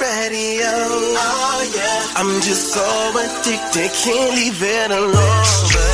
radio. Oh. oh yeah. I'm just so addicted, can't leave it alone.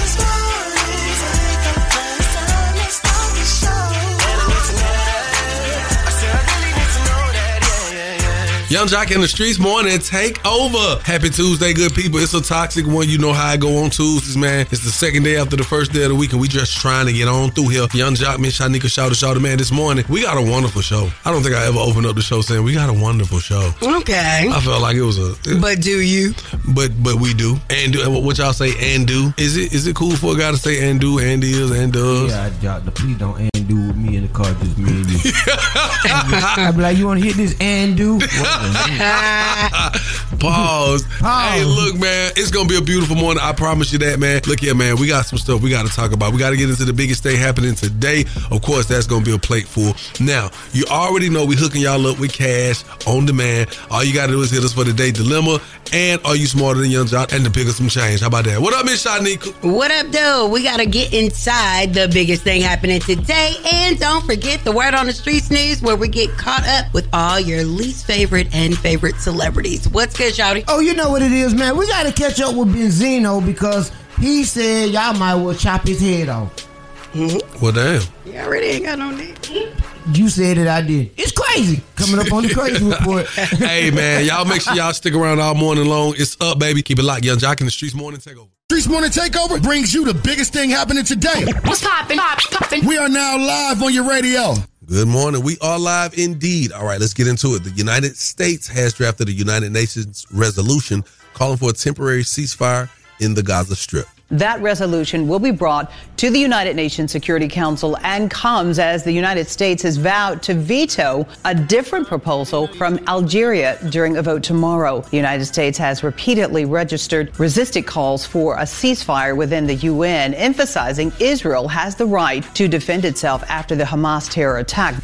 Yung Joc in the Streetz morning take over. Happy Tuesday, good people. It's a toxic one. You know how I go on Tuesdays, man. It's the second day after the first day of the week, and we just trying to get on through here. Yung Joc, Miss Shyneka, shout shout man. This morning, we got a wonderful show. I don't think I ever opened up the show saying we got a wonderful show. Okay. I felt like it was a But do you? but but we do. And do what y'all say and do. Is it is it cool for a guy to say and do, and is, and does? Yeah, I doubt the please don't and do with me in the car, just me and you. I'd be like, you want to hit this and do? Pause. Hey, look, man, it's gonna be a beautiful morning. I promise you that, man. Look here, man. We got some stuff we got to talk about. We got to get into the biggest thing happening today. Of course, that's gonna be a plate full. Now, you already know we hooking y'all up with cash on demand. All you got to do is hit us for the day dilemma. And are you smarter than Yung Joc? And to pick up some change. How about that? What up, Miss Shyneka? What up, though? We got to get inside the biggest thing happening today. And don't forget the Word on the Streets news, where we get caught up with all your least favorite and favorite celebrities. What's good, Shouty? Oh, you know what it is, man. We got to catch up with Benzino because he said y'all might well chop his head off. Mm-hmm. Well, damn. You already ain't got no name. You said it, I did. It's crazy. Coming up on the crazy report. hey, man, y'all make sure y'all stick around all morning long. It's up, baby. Keep it locked. Yung Joc in the Streetz morning takeover. Streetz Morning Takeover brings you the biggest thing happening today. What's poppin'? Poppin'. We are now live on your radio. Good morning. We are live indeed. All right, let's get into it. The United States has drafted a United Nations resolution calling for a temporary ceasefire in the Gaza Strip. That resolution will be brought to the United Nations Security Council and comes as the United States has vowed to veto a different proposal from Algeria during a vote tomorrow. The United States has repeatedly registered resisted calls for a ceasefire within the UN, emphasizing Israel has the right to defend itself after the Hamas terror attack.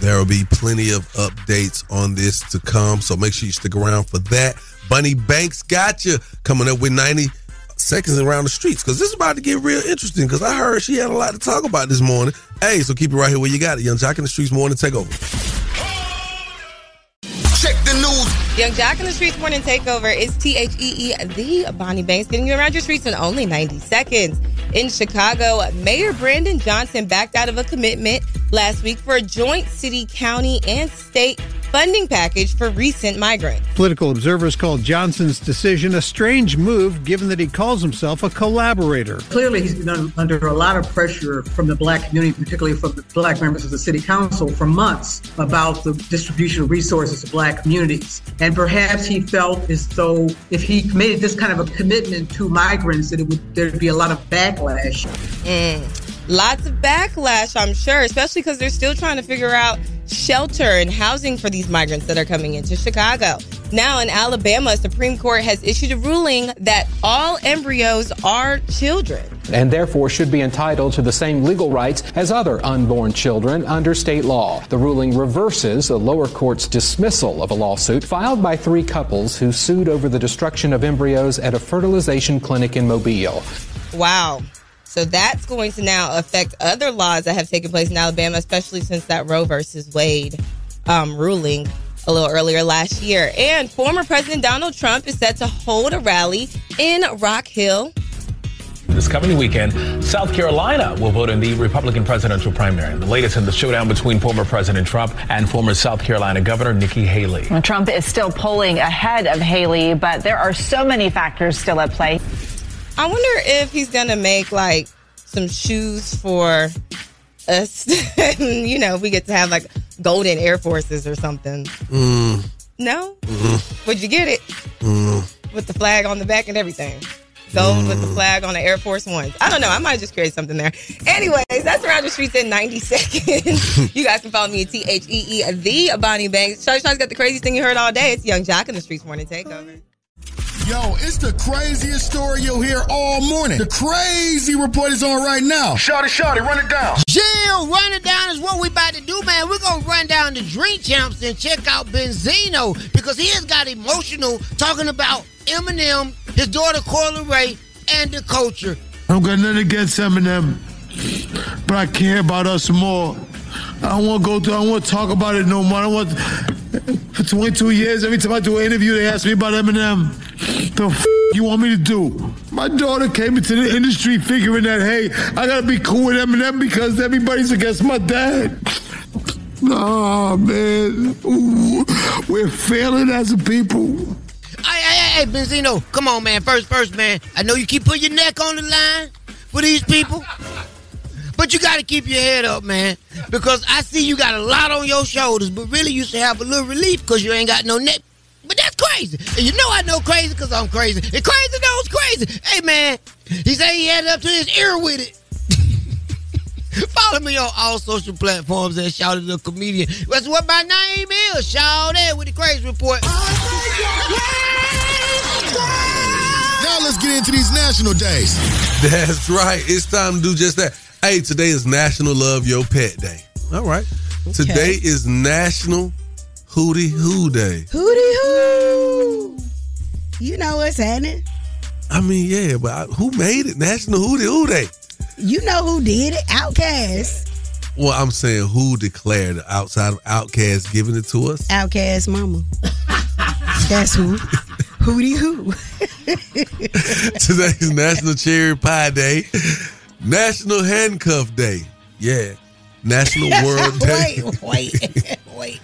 There will be plenty of updates on this to come, so make sure you stick around for that. Bunny Banks got you coming up with 90 seconds around the streets because this is about to get real interesting because I heard she had a lot to talk about this morning. Hey, so keep it right here where you got it. Yung Joc in the Streetz morning takeover. Check the news. Yung Joc in the Streetz Morning Takeover is T H E E, the Bonnie Banks, getting you around your streets in only 90 seconds. In Chicago, Mayor Brandon Johnson backed out of a commitment last week for a joint city, county, and state funding package for recent migrants. Political observers called Johnson's decision a strange move given that he calls himself a collaborator. Clearly, he's been under a lot of pressure from the black community, particularly from the black members of the city council, for months about the distribution of resources to black communities. And perhaps he felt as though if he made this kind of a commitment to migrants, that it would there'd be a lot of backlash. Mm. Lots of backlash, I'm sure, especially because they're still trying to figure out shelter and housing for these migrants that are coming into Chicago. Now, in Alabama, a Supreme Court has issued a ruling that all embryos are children. and therefore should be entitled to the same legal rights as other unborn children under state law. The ruling reverses a lower court's dismissal of a lawsuit filed by three couples who sued over the destruction of embryos at a fertilization clinic in Mobile. Wow. So that's going to now affect other laws that have taken place in Alabama, especially since that Roe versus Wade um, ruling a little earlier last year. And former President Donald Trump is set to hold a rally in Rock Hill. This coming weekend, South Carolina will vote in the Republican presidential primary. The latest in the showdown between former President Trump and former South Carolina Governor Nikki Haley. Well, Trump is still polling ahead of Haley, but there are so many factors still at play. I wonder if he's to make like some shoes for us. you know, we get to have like golden Air Forces or something. Mm, No? mm, Would you get it? mm. With the flag on the back and everything. Gold with the Mm. flag on the Air Force Ones. I don't know. I might just create something there. Anyways, that's around the streets in 90 seconds. you guys can follow me at T H E E, the Bonnie Banks. Charlie Shaw's got the craziest thing you heard all day. It's Yung Joc in the Streetz Morning Takeover. Yo, it's the craziest story you'll hear all morning. The crazy report is on right now. Shotty, shotty, run it down. Jill, run it down is what we about to do, man. We're gonna run down the drink champs and check out Benzino because he has got emotional talking about Eminem, his daughter Coi Leray, and the culture. I don't got nothing against Eminem, but I care about us more. I don't want to go through. I don't want to talk about it no more. I don't want. For 22 years, every time I do an interview, they ask me about Eminem. The f- you want me to do? My daughter came into the industry figuring that hey, I gotta be cool with Eminem because everybody's against my dad. Nah, man, we're failing as a people. Hey, hey, hey, hey, Benzino, come on, man. First, first, man. I know you keep putting your neck on the line for these people, but you got to keep your head up, man, because I see you got a lot on your shoulders, but really you should have a little relief because you ain't got no neck. But that's crazy. And you know I know crazy because I'm crazy. And crazy knows crazy. Hey, man, he said he had it up to his ear with it. Follow me on all social platforms and shout at Shouted the Comedian. That's what my name is, Shout Shouted with the Crazy Report. Now let's get into these national days. That's right. It's time to do just that. Hey, today is National Love Your Pet Day. All right. Today is National Hootie Hoo Day. Hootie hoo. You know what's happening. I mean, yeah, but I, who made it? National Hootie Hoo Day. You know who did it? OutKast. Well, I'm saying who declared it outside of OutKast giving it to us? OutKast mama. That's who. Hootie hoo. Today's National Cherry Pie Day, National Handcuff Day. Yeah. National World Day. wait, wait, wait.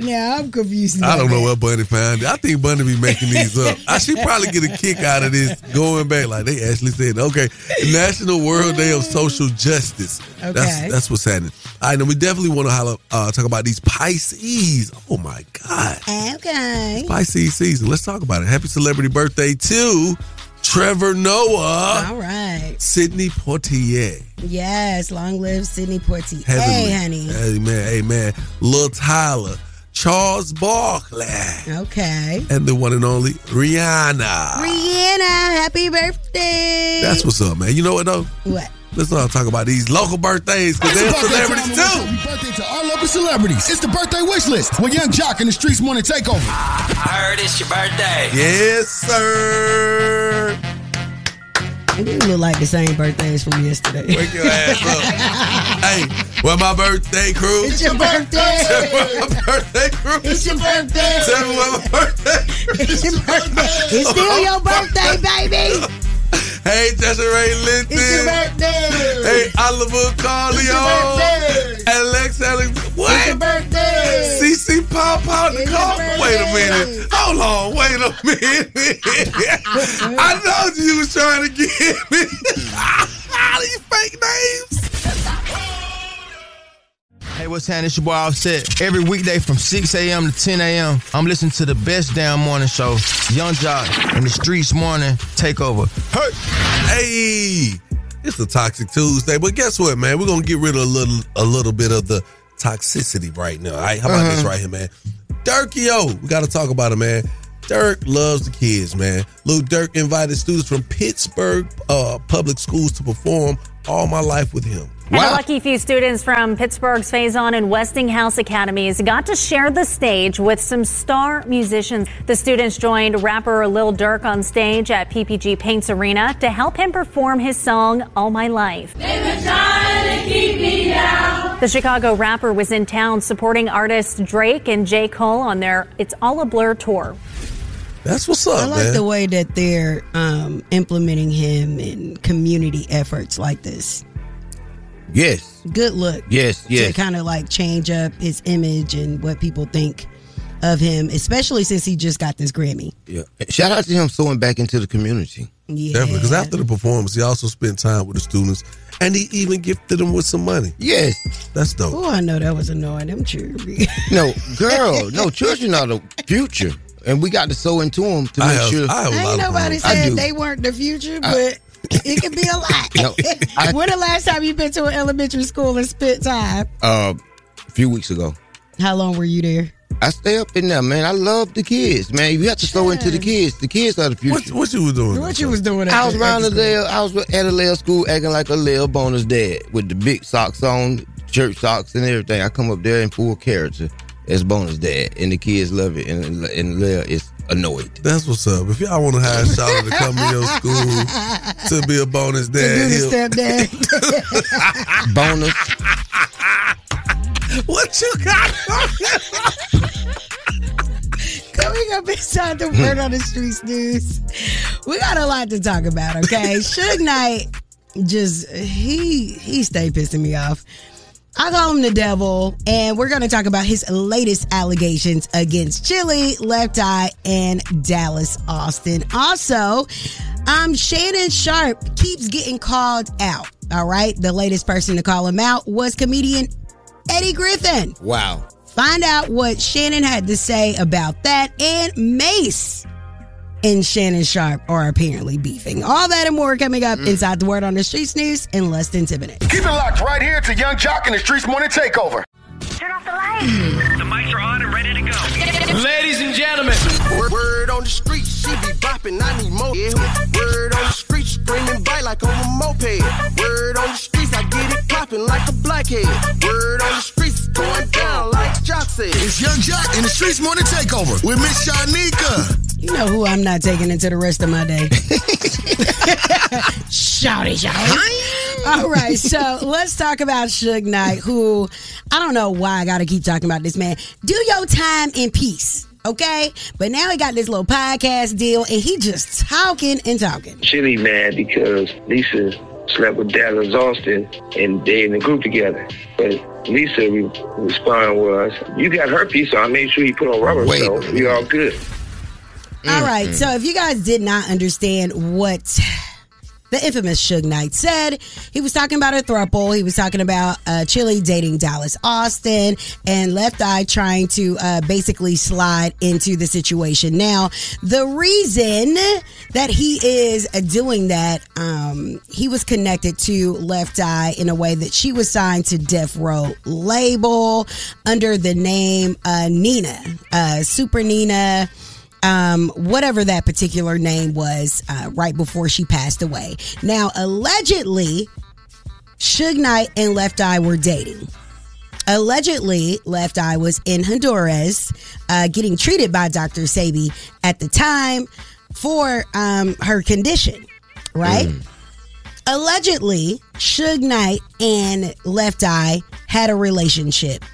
Now I'm confused. I don't about know that. where Bunny found. I think Bunny be making these up. I should probably get a kick out of this going back. Like they actually said, okay, National World Day of Social Justice. That's Okay. that's what's happening. All right, and we definitely want to uh, talk about these Pisces. Oh my God. Okay. Pisces season. Let's talk about it. Happy celebrity birthday to Trevor Noah. All right. Sidney Poitier. Yes, long live Sidney Poitier. Heavenly. Hey, honey. Amen. Amen. Lil Tyler. Charles Barkley. Okay. And the one and only Rihanna. Rihanna, happy birthday. That's what's up, man. You know what though? What? Let's not talk about these local birthdays because It's they're birthday celebrities time, too. we Happy birthday to our local celebrities. It's the birthday wish list with Yung Joc in the Streetz Morning Takeover. I heard it's your birthday. Yes, sir. You look like the same birthdays from yesterday. Wake your ass up. hey, well, my birthday crew. It's your birthday. Tell me my birthday crew. It's your birthday. Tell me my birthday. It's your birthday. It's still your birthday, baby. Hey, Desiree Linton. It's your birthday. Hey, Oliver Carleo. birthday. Alex Alex. It's your What? birthday. CC Pop Pop It's Nicole. Wait a minute. Hold on. Wait a minute. I know you was trying to get me. All these fake names. Hey, what's happening? It's your boy Offset. Every weekday from 6 a.m. to 10 a.m., I'm listening to the best damn morning show, Yung Joc and the Streetz Morning Takeover. Hey! Hey, it's a toxic Tuesday, but guess what, man? We're gonna get rid of a little, a little bit of the toxicity right now. All right, how about this Uh-huh. right here, man? Durkio, we got to talk about it, man. Durk loves the kids, man. Lil Durk invited students from Pittsburgh uh, public schools to perform "All My Life" with him. And a lucky few students from Pittsburgh's Faison and Westinghouse Academies got to share the stage with some star musicians. The students joined rapper Lil Durk on stage at PPG Paints Arena to help him perform his song All My Life. The Chicago rapper was in town supporting artists Drake and J. Cole on their It's All a Blur tour. That's what's up, I like man. the way that they're um, implementing him in community efforts like this. Yes. Good look. Yes, yes. To kind of like change up his image and what people think of him, especially since he just got this Grammy. Yeah. Shout out to him sewing back into the community. Yeah. Definitely, because after the performance, he also spent time with the students, and he even gifted them with some money. Yes, that's dope. Oh, I know that was annoying. Them children. No, girl, no, children are the future. And we got to sew into them to I make have- sure. I have a lot Ain't of nobody I said they weren't the future, I- but it could be a lot. No, I- when the last time you been to an elementary school and spent time? Uh, a few weeks ago. How long were you there? I stay up in there, man. I love the kids, man. You have to sow into the kids. The kids are the future. What, what you was doing? What you was doing? I was at around the I was at a Lil school acting like a Lil bonus dad with the big socks on, church socks and everything. I come up there in full character as bonus dad, and the kids love it, and and Lil is annoyed. That's what's up. If y'all want to hire Charlotte to come to your school to be a bonus To do dad, the stepdad. bonus. what you got? Coming up inside the word on the streets news, we got a lot to talk about. Okay, Suge Knight just he he stay pissing me off. I call him the devil, and we're going to talk about his latest allegations against Chili, Left Eye, and Dallas Austin. Also, um, Shannon Sharpe keeps getting called out. All right, the latest person to call him out was comedian Eddie Griffin. Wow. Find out what Shannon had to say about that and Mase and Shannon Sharpe are apparently beefing. All that and more coming up inside the Word on the Streets news in less than 10 minutes. Keep it locked right here to Yung Joc and the Streetz Morning Takeover. Turn off the lights. Mm. The mics are on and ready to go. Ladies and gentlemen. Word, word on the street, she be bopping, I need more. Yeah. Word on the street, screaming bite like on a moped. Word on the streets, I get it popping like a blackhead. Word on the streets, going down like Joc said. It's Yung Joc and the Streetz Morning Takeover with Miss Shyneka. You know who I'm not taking into the rest of my day. Shouty, shouty. All right, so let's talk about Suge Knight, who I don't know why I got to keep talking about this man. Do your time in peace, okay? But now he got this little podcast deal, and he just talking and talking. Chili mad because Lisa slept with Dallas Austin and they in the group together. But Lisa re- respond was, "You got herpes, so I made sure you put on rubber, Wait. so we all good." All right, so if you guys did not understand what the infamous Suge Knight said, he was talking about a throuple. He was talking about uh, Chili dating Dallas Austin and Left Eye trying to uh, basically slide into the situation. Now, the reason that he is doing that, um, he was connected to Left Eye in a way that she was signed to Death Row label under the name uh, Nina, uh, Super Nina um, whatever that particular name was uh, right before she passed away. Now, allegedly, Suge Knight and Left Eye were dating. Allegedly, Left Eye was in Honduras uh, getting treated by Dr. Sebi at the time for um, her condition, right? Allegedly, Suge Knight and Left Eye had a relationship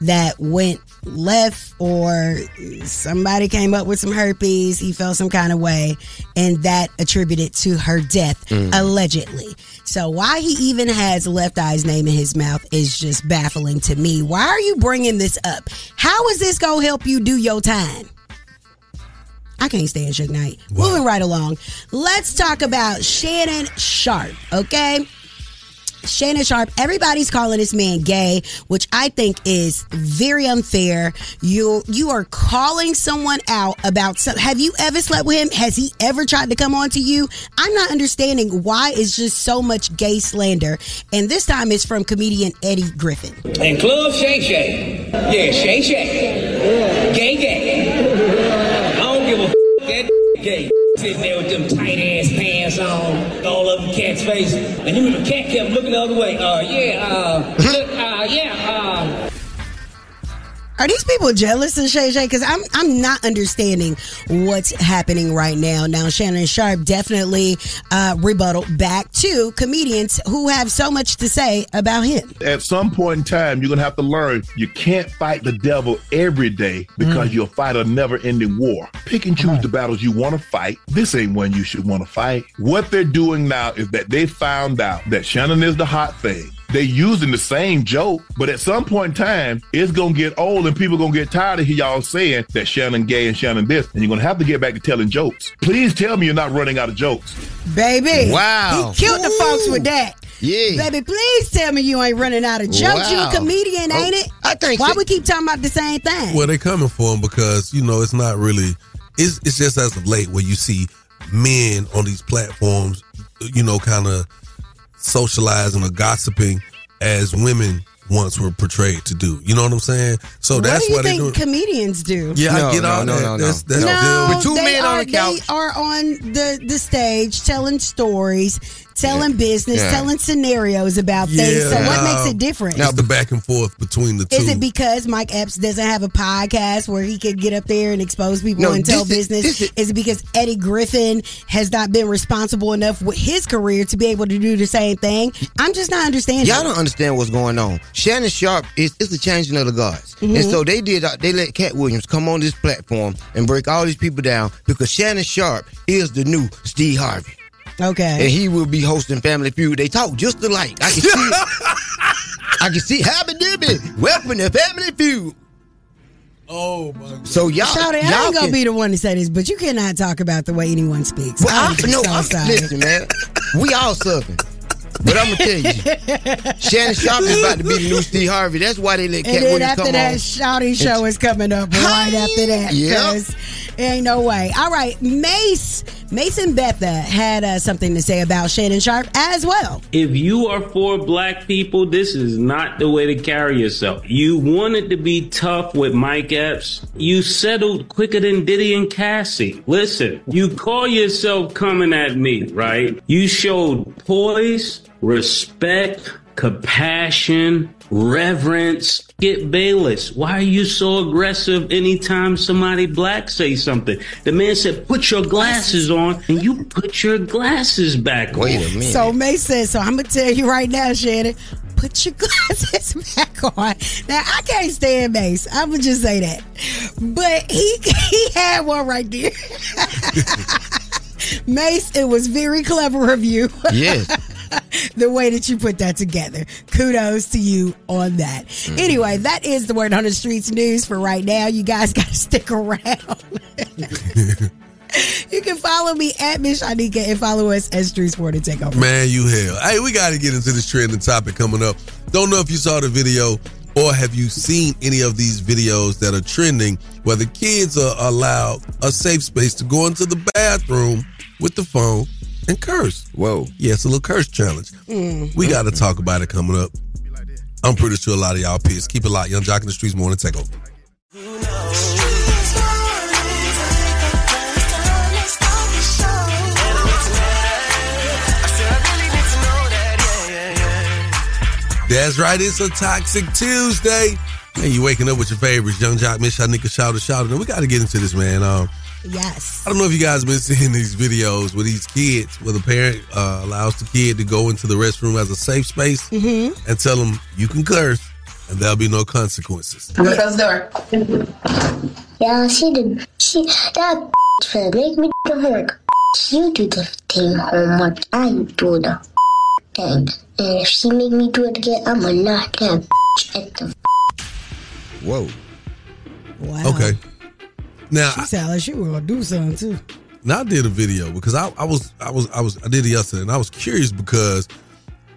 that went left or somebody came up with some herpes he felt some kind of way and that attributed to her death Mm. allegedly so why he even has left eye's name in his mouth is just baffling to me why are you bringing this up how is this gonna help you do your time I can't stand Suge Knight. Moving right along. Let's talk about Shannon Sharpe, okay? Shannon Sharpe, everybody's calling this man gay, which I think is very unfair. You you are calling someone out about some have you ever slept with him? Has he ever tried to come on to you? I'm not understanding why it's just so much gay slander. And this time it's from comedian Eddie Griffin. And Club Shay Shay. Yeah, Shay Shay. Gay gay. I don't give a f- that gay. Sitting there with them tight ass pants on, all of them cat's face. And then the cat kept looking the other way. Uh, yeah, uh, look, uh, yeah, uh. Are these people jealous of Shay Shay? Because I'm I'm not understanding what's happening right now. Now Shannon Sharpe definitely uh, rebutted back to comedians who have so much to say about him. At some point in time, you're gonna have to learn you can't fight the devil every day because you'll fight a never-ending war. Pick and choose the battles you want to fight. This ain't one you should want to fight. What they're doing now is that they found out that Shannon is the hot thing. They using the same joke, but at some point in time, it's gonna get old and people gonna get tired of hear y'all saying that Shannon gay and Shannon this, and you're gonna have to get back to telling jokes. Please tell me you're not running out of jokes. Baby. Wow. He killed the folks with that. Yeah. Baby, please tell me you ain't running out of jokes. You Wow. a comedian, ain't it? I think Why we keep talking about the same thing? Well, they coming for him because you know it's not really. It's it's just as of late where you see men on these platforms, you know, kind of socializing or gossiping as women once were portrayed to do. You know what I'm saying? So that's what that's do you why they think do. comedians do? Yeah, I get all that. That's, that's no, still- they are, They are on the, the stage telling stories, telling business, Yeah. telling scenarios about things. So what now- makes it different? It's the back and forth between the two. Is it because Mike Epps doesn't have a podcast where he could get up there and expose people No, and tell is- business? Is, it because Eddie Griffin has not been responsible enough with his career to be able to do the same thing? I'm just not understanding. Y'all don't understand what's going on. Shannon Sharpe is it's the changing of the guards, and Mhm. so they did. They let Katt Williams come on this platform and break all these people down because Shannon Sharpe is the new Steve Harvey, Okay. and he will be hosting Family Feud. They talk just alike. I can see. it. I can see Happy Dibby. Welcome to Family Feud. Oh my So y'all, Shawty, I y'all ain't gonna can- be the one to say this, but you cannot talk about the way anyone speaks. Well, I'm I, just no, so I'm, sorry. listen, man. We all Southern. But I'm gonna tell you, Shannon Sharpe is about to be the new Steve Harvey. That's why they let Katt And then Williams after that, on. Shouty show is coming up right after that. Yep. 'cause Ain't no way. All right, Mase, Mason Betha had uh, something to say about Shannon Sharpe as well. If you are for black people, this is not the way to carry yourself. You wanted to be tough with Mike Epps. You settled quicker than Diddy and Cassie. Listen, you call yourself coming at me, right? You showed poise, respect, compassion, reverence. Get Bayless. Why are you so aggressive anytime somebody black say something? The man said, put your glasses on, and you put your glasses back Wait on. a minute. So Mase said, so I'm gonna tell you right now, Shannon, put your glasses back on. Now I can't stand Mase. I'm gonna just say that. But he he had one right there. Mase, it was very clever of you. Yes. the way that you put that together. Kudos to you on that. Mm-hmm. Anyway, that is the word on the streets news for right now. You guys got to stick around. you can follow me at Miss Shyneka and follow us at Street Sport and Take Over. Man, you hell. Hey, we got to get into this trending topic coming up. Don't know if you saw the video or have you seen any of these videos that are trending where the kids are allowed a safe space to go into the bathroom with the phone and curse. Whoa. Yeah, it's a little curse challenge. Mm. We got to talk about it coming up. I'm pretty sure a lot of y'all pissed. Keep it locked. Yung Joc in the Streetz Morning Take Over. That's right. It's a toxic Tuesday. And you waking up with your favorites, Yung Joc, Miss Shyneka, Shouter, Shouter. And we got to get into this, man. Um, Yes. I don't know if you guys been seeing these videos with these kids where the parent uh, allows the kid to go into the restroom as a safe space Mm-hmm. and tell them you can curse and there'll be no consequences. I'm gonna close the door. Yeah, she did. She that trying to make me do the homework. You do the thing homework. I do the thing. And if she make me do it again, I'ma knock that at the. Whoa. Wow. Okay. Now, She sounded like she was gonna do something too. now I did a video because I, I was I was I was I did it yesterday and I was curious because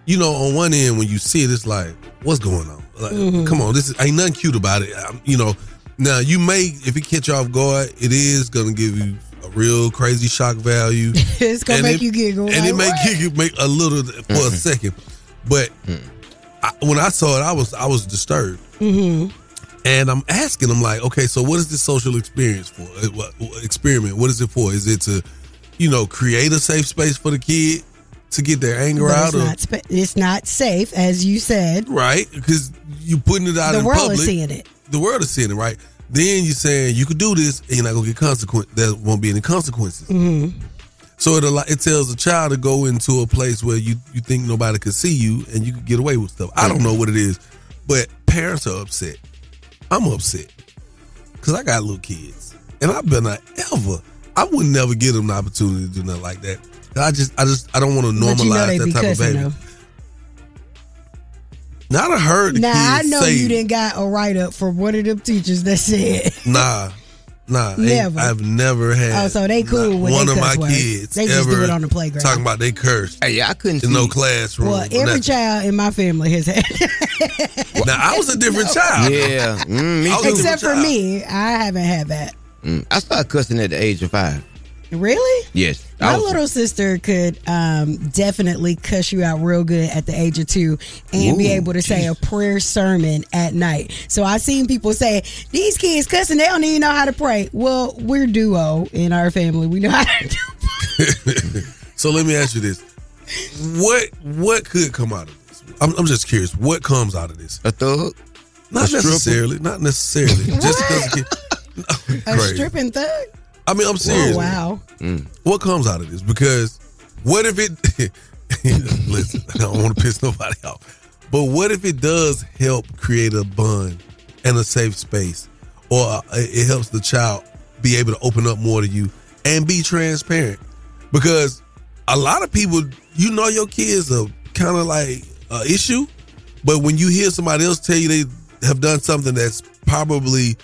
you know on one end when you see it it's like what's going on like, Mhm. come on this is ain't nothing cute about it Um, you know now you may if it catch you off guard it is gonna give you a real crazy shock value it's gonna And make it- you giggle. and like, it may what? give you make a little for a second but I, when I saw it I was I was disturbed Mhm. And I'm asking them like, okay, so what is this social experience for? Uh, Experiment. What is it for? Is it to, you know, create a safe space for the kid to get their anger But out it's of? not, it's not safe, as you said. right? Because you're putting it out The in world public. is seeing it. The world is seeing it, right? Then you're saying you could do this and you're not gonna get consequence. There won't be any consequences. hmm So it it tells a child to go into a place where you you think nobody could see you and you can get away with stuff. I don't know what it is, but parents are upset. I'm upset because I got little kids, and I've been a ever. I would never give them the opportunity to do nothing like that. I just I just I don't want to But you know normalize that type of behavior. though. Now I heard Now I know say, you didn't got a write up from one of them teachers that said. Nah, nah. Never. I've never had. Oh, so they cool not with one they of my cuss words. kids They just do it on the playground. talking about they curse. Hey, I couldn't in no classroom. Well, every nothing. child in my family has had. Now I was a different child. Yeah, mm, me too. Except for child. me, I haven't had that. Mm, I started cussing at the age of five. Really? Yes, My was- little sister could um, definitely cuss you out real good at the age of two and be able to say a prayer sermon at night. So I've seen people say, these kids cussing, they don't even know how to pray. Well, we're duo in our family. We know how to do so let me ask you this: what what could come out of this? I'm, I'm just curious. What comes out of this? A thug? Not A stripper? necessarily. Not necessarily. just because. a Crazy. stripping thug. I mean, I'm serious. Oh, wow. What comes out of this? Because what if it? listen, I don't want to piss nobody off, but what if it does help create a bond and a safe space, or uh, it helps the child be able to open up more to you and be transparent? Because a lot of people, you know, your kids are kind of like an issue, but when you hear somebody else tell you they have done something that's probably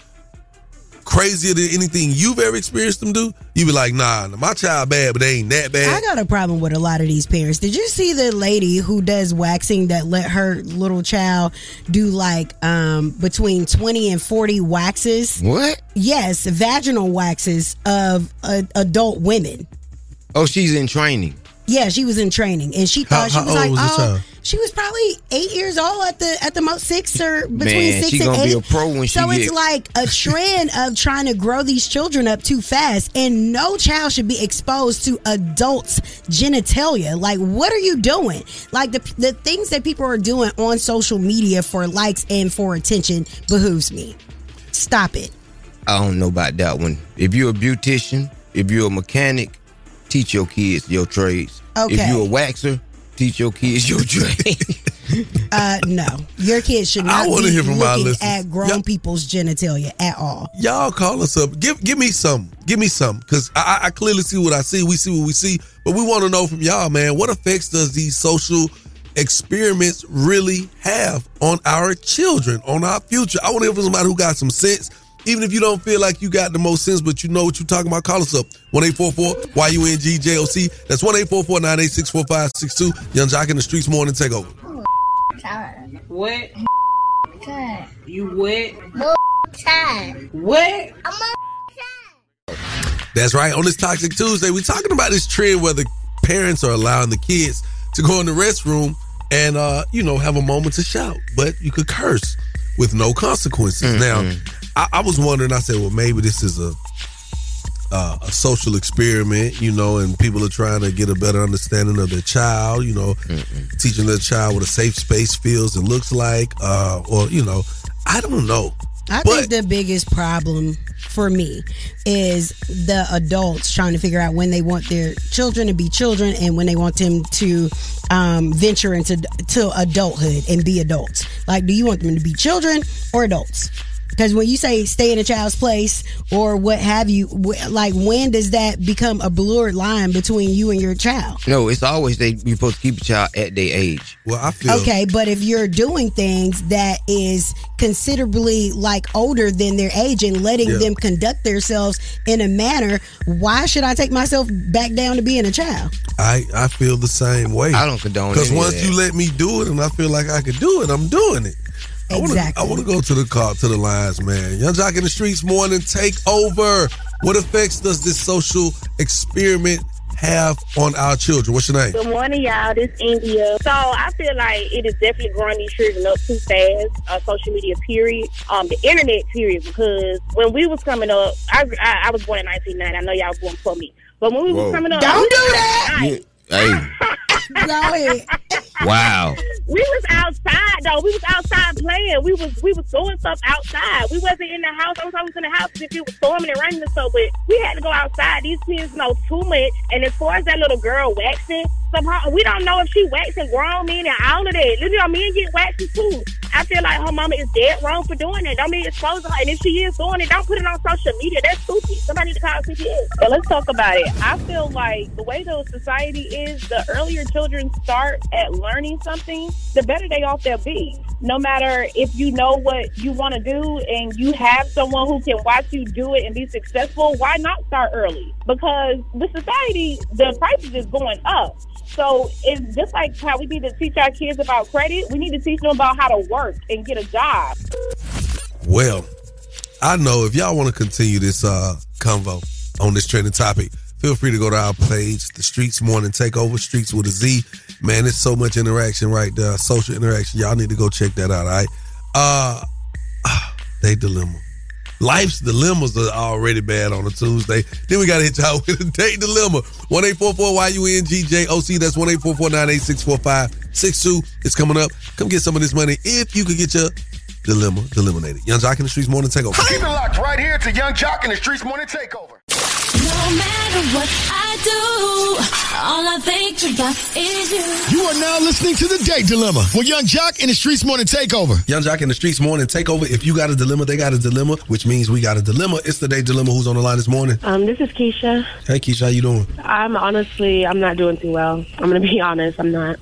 crazier than anything you've ever experienced them do, you be like, nah, my child bad, but they ain't that bad. I got a problem with a lot of these parents. Did you see the lady who does waxing that let her little child do like um between 20 and 40 waxes? What? Yes, vaginal waxes of uh, adult women. Oh, she's in training. Yeah, she was in training and she How- thought she how was old like, was the oh, child? she was probably eight years old at the at the most six or between Man, six she and gonna eight. be a pro when she so it's get- like a trend of trying to grow these children up too fast, and no child should be exposed to adults' genitalia. Like, what are you doing? Like the the things that people are doing on social media for likes and for attention behooves me. Stop it. I don't know about that one. If you're a beautician, if you're a mechanic, teach your kids your trades. Okay. If you're a waxer, teach your kids your trade. Uh, no, your kids should I not wanna be hear from my looking listeners. at grown people's genitalia at all. Y'all call us up. Give give me some. Give me some. Cause I, I I clearly see what I see. We see what we see. But we want to know from y'all, man, what effects does these social experiments really have on our children, on our future? I want to hear from somebody who got some sense. Even if you don't feel like you got the most sense, but you know what you're talking about, call us up. 1-844 Y-U-N-G-J-O-C. That's 1-844-986-4562. Yung Joc in the Streetz Morning Takeover. What? Tired. You what? Tired. What? That's right. On this Toxic Tuesday, we're talking about this trend where the parents are allowing the kids to go in the restroom and, uh, you know, have a moment to shout, but you could curse with no consequences. Now, I, I was wondering. I said, well, maybe this is a uh, a social experiment, you know, and people are trying to get a better understanding of their child, you know, teaching their child what a safe space feels and looks like, uh, or you know, I don't know. I think the biggest problem for me is the adults trying to figure out when they want their children to be children and when they want them to um, venture into to adulthood and be adults. Like, do you want them to be children or adults? Because when you say stay in a child's place or what have you, like when does that become a blurred line between you and your child? no, it's always they you're supposed to keep a child at their age. Well, I feel Okay, but if you're doing things that is considerably like older than their age and letting Yeah. them conduct themselves in a manner, why should I take myself back down to being a child? I I feel the same way. I don't condone Because once you let me do it, and I feel like I could do it, I'm doing it. I wanna, Exactly. I want to go to the car to the lines, man. Yung Joc in the Streetz morning take over. What effects does this social experiment have on our children? What's your name? Good morning, y'all. This is India. So I feel like it is definitely growing these children up too fast. Uh, social media, period. Um, the internet, period. Because when we was coming up, I, I, I was born in 1990. I know y'all was born for me. But when we Whoa. was coming up, Don't do that! outside. Hey, Go ahead. wow. We was outside though. We was outside playing. We was we was doing stuff outside. We wasn't in the house. I was always in the house if it was storming and raining and stuff. But we had to go outside. These kids know too much. And as far as that little girl waxing, we don't know if she waxing grown men and all of that. You know, men get waxing too. I feel like her mama is dead wrong for doing it. Don't be exposing her. And if she is doing it, don't put it on social media. That's stupid. Somebody to call CPS. Let's talk about it. I feel like the way the society is, the earlier children start at learning something, the better they off they'll be. No matter if you know what you want to do and you have someone who can watch you do it and be successful, why not start early? Because the society, the prices is going up. So it's just like how we need to teach our kids about credit. We need to teach them about how to work and get a job. Well, I know if y'all want to continue this uh convo on this trending topic, feel free to go to our page, the Streetz Morning Takeover, Streets with a Z. Man, it's so much interaction right there, social interaction. Y'all need to go check that out, all right? Uh they dilemma. Life's dilemmas are already bad on a Tuesday. Then we got to hit y'all with a date dilemma. 1 Y-U-N-G-J-O-C. That's 1 986 It's coming up. Come get some of this money if you could get your dilemma eliminated. Yung Joc in the Streetz Morning Takeover. Keep it locked right here to Yung Joc in the Streetz Morning Takeover. No matter what I do, all I think about is you. You are now listening to the Date Dilemma with Yung Joc in the Streetz Morning Takeover. Yung Joc in the Streetz Morning Takeover. If you got a dilemma, they got a dilemma, which means we got a dilemma. It's the day dilemma. Who's on the line this morning? Um, this is Keisha. Hey, Keisha, how you doing? I'm honestly, I'm not doing too well. I'm gonna be honest, I'm not.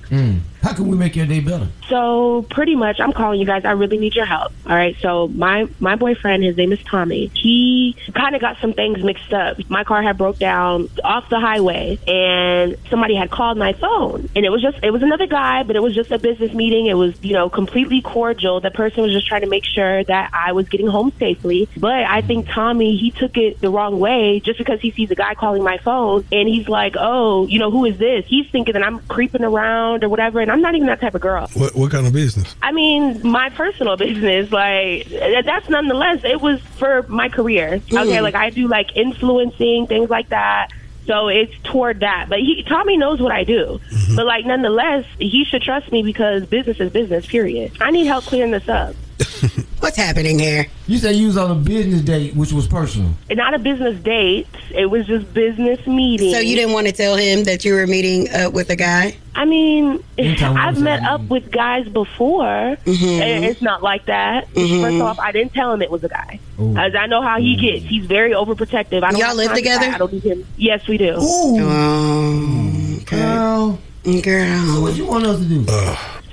How can we make your day better? So pretty much, I'm calling you guys. I really need your help. All right. So my my boyfriend, his name is Tommy. He kind of got some things mixed up. My car had broke down off the highway, and somebody had called my phone, and it was just it was another guy, but it was just a business meeting. It was you know completely cordial. The person was just trying to make sure that I was getting home safely. But I think Tommy he took it the wrong way just because he sees a guy calling my phone, and he's like, oh, you know who is this? He's thinking that I'm creeping around or whatever, and I'm not even that type of girl. What, what kind of business? I mean, my personal business, like that's nonetheless, it was for my career. Okay, Mm. like I do like influencing things like that. So it's toward that. But he Tommy knows what I do. Mm-hmm. But like nonetheless, he should trust me because business is business. Period. I need help clearing this up. What's happening here? You said you was on a business date, which was personal. Not a business date. It was just business meeting. So you didn't want to tell him that you were meeting up with a guy? I mean, I've met up with guys before, Mhm. and it's not like that. Mhm. First off, I didn't tell him it was a guy, as I know how he gets. He's very overprotective. I don't Y'all live together? that. I don't need him. Yes, we do. Oh, okay. Girl. Girl. What you want us to do?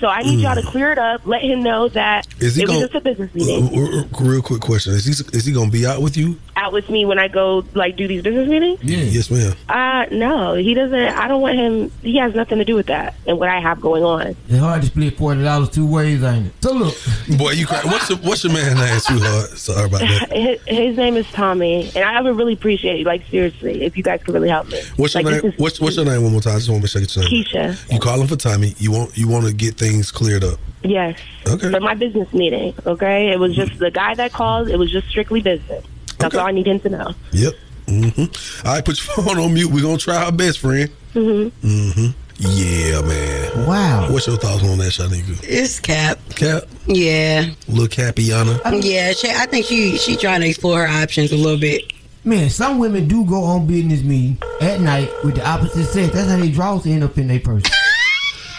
So I need y'all to clear it up. Let him know that Is he it was gonna- just a business meeting. Uh, uh, Real quick question: Is he is he gonna be out with you? Out with me when I go like do these business meetings. Yeah, yes, ma'am. Uh, no, he doesn't. I don't want him. He has nothing to do with that and what I have going on. It's hard to split forty dollars two ways, ain't it? So look, boy, you cry. What's your what's your man name, sweetheart? Sorry about that. His, his name is Tommy, and I would really appreciate it. Like seriously, if you guys could really help me. What's your like, name? this is What's what's your name one more time? I just want to make sure I your name. Keisha. You calling for Tommy? You want you want to get things cleared up? Yes. Okay. For my business meeting. Okay. It was just the guy that called. It was just strictly business. That's all I need him to know. Yep. Mm-hmm. All right, put your phone on mute. We're gonna try our best, friend. Mm-hmm. Mm-hmm. Yeah, man. Wow. What's your thoughts on that, Shyneka? It's Cap. Cap. Yeah. Little Capiana. Yeah, she, I think she she trying to explore her options a little bit. man, some women do go on business meeting at night with the opposite sex. That's how they draws end up in their purse.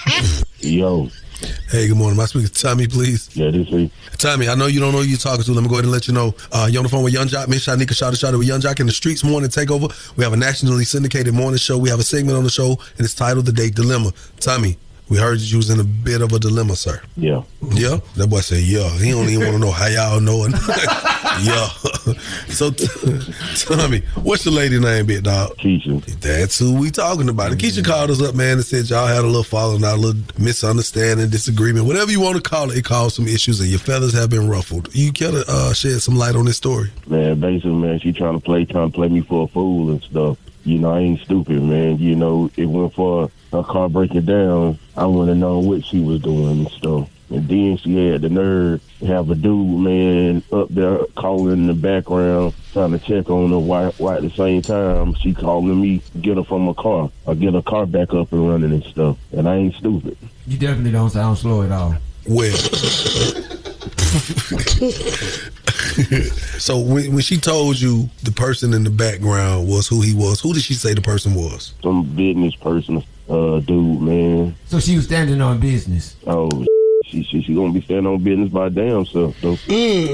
Yo. Hey, good morning. Am I speaking to Tommy, please? Yeah, this is. Tommy, I know you don't know who you're talking to. Let me go ahead and let you know. Uh, you're on the phone with Yung Joc, Miss Shyneka Shada Shada with Yung Joc in the Streetz Morning Takeover. We have a nationally syndicated morning show. We have a segment on the show, and it's titled The Date Dilemma. Tommy, we heard you was in a bit of a dilemma, sir. Yeah. Yeah? That boy said, yeah. He don't even want to know how y'all know it. yeah. so, t- Tommy, what's your lady name, big dog? Keisha. That's who we talking about. And Keisha called us up, man, and said y'all had a little falling out, a little misunderstanding, disagreement, whatever you want to call it. It caused some issues, and your feathers have been ruffled. You care to uh, shed some light on this story? Man, basically, man, she trying to play, trying to play me for a fool and stuff. You know, I ain't stupid, man. You know, it went for her car breaking down. I want to know what she was doing and stuff. And then she had the nerve to have a dude, man, up there calling in the background, trying to check on her while, while at the same time she calling me, get her from her car, or get her car back up and running and stuff. And I ain't stupid. You definitely don't sound slow at all. Well. so when, when she told you the person in the background was who he was, who did she say the person was? Some business person, uh, dude, man. So she was standing on business. Oh, she she, she gonna be standing on business by damn self. So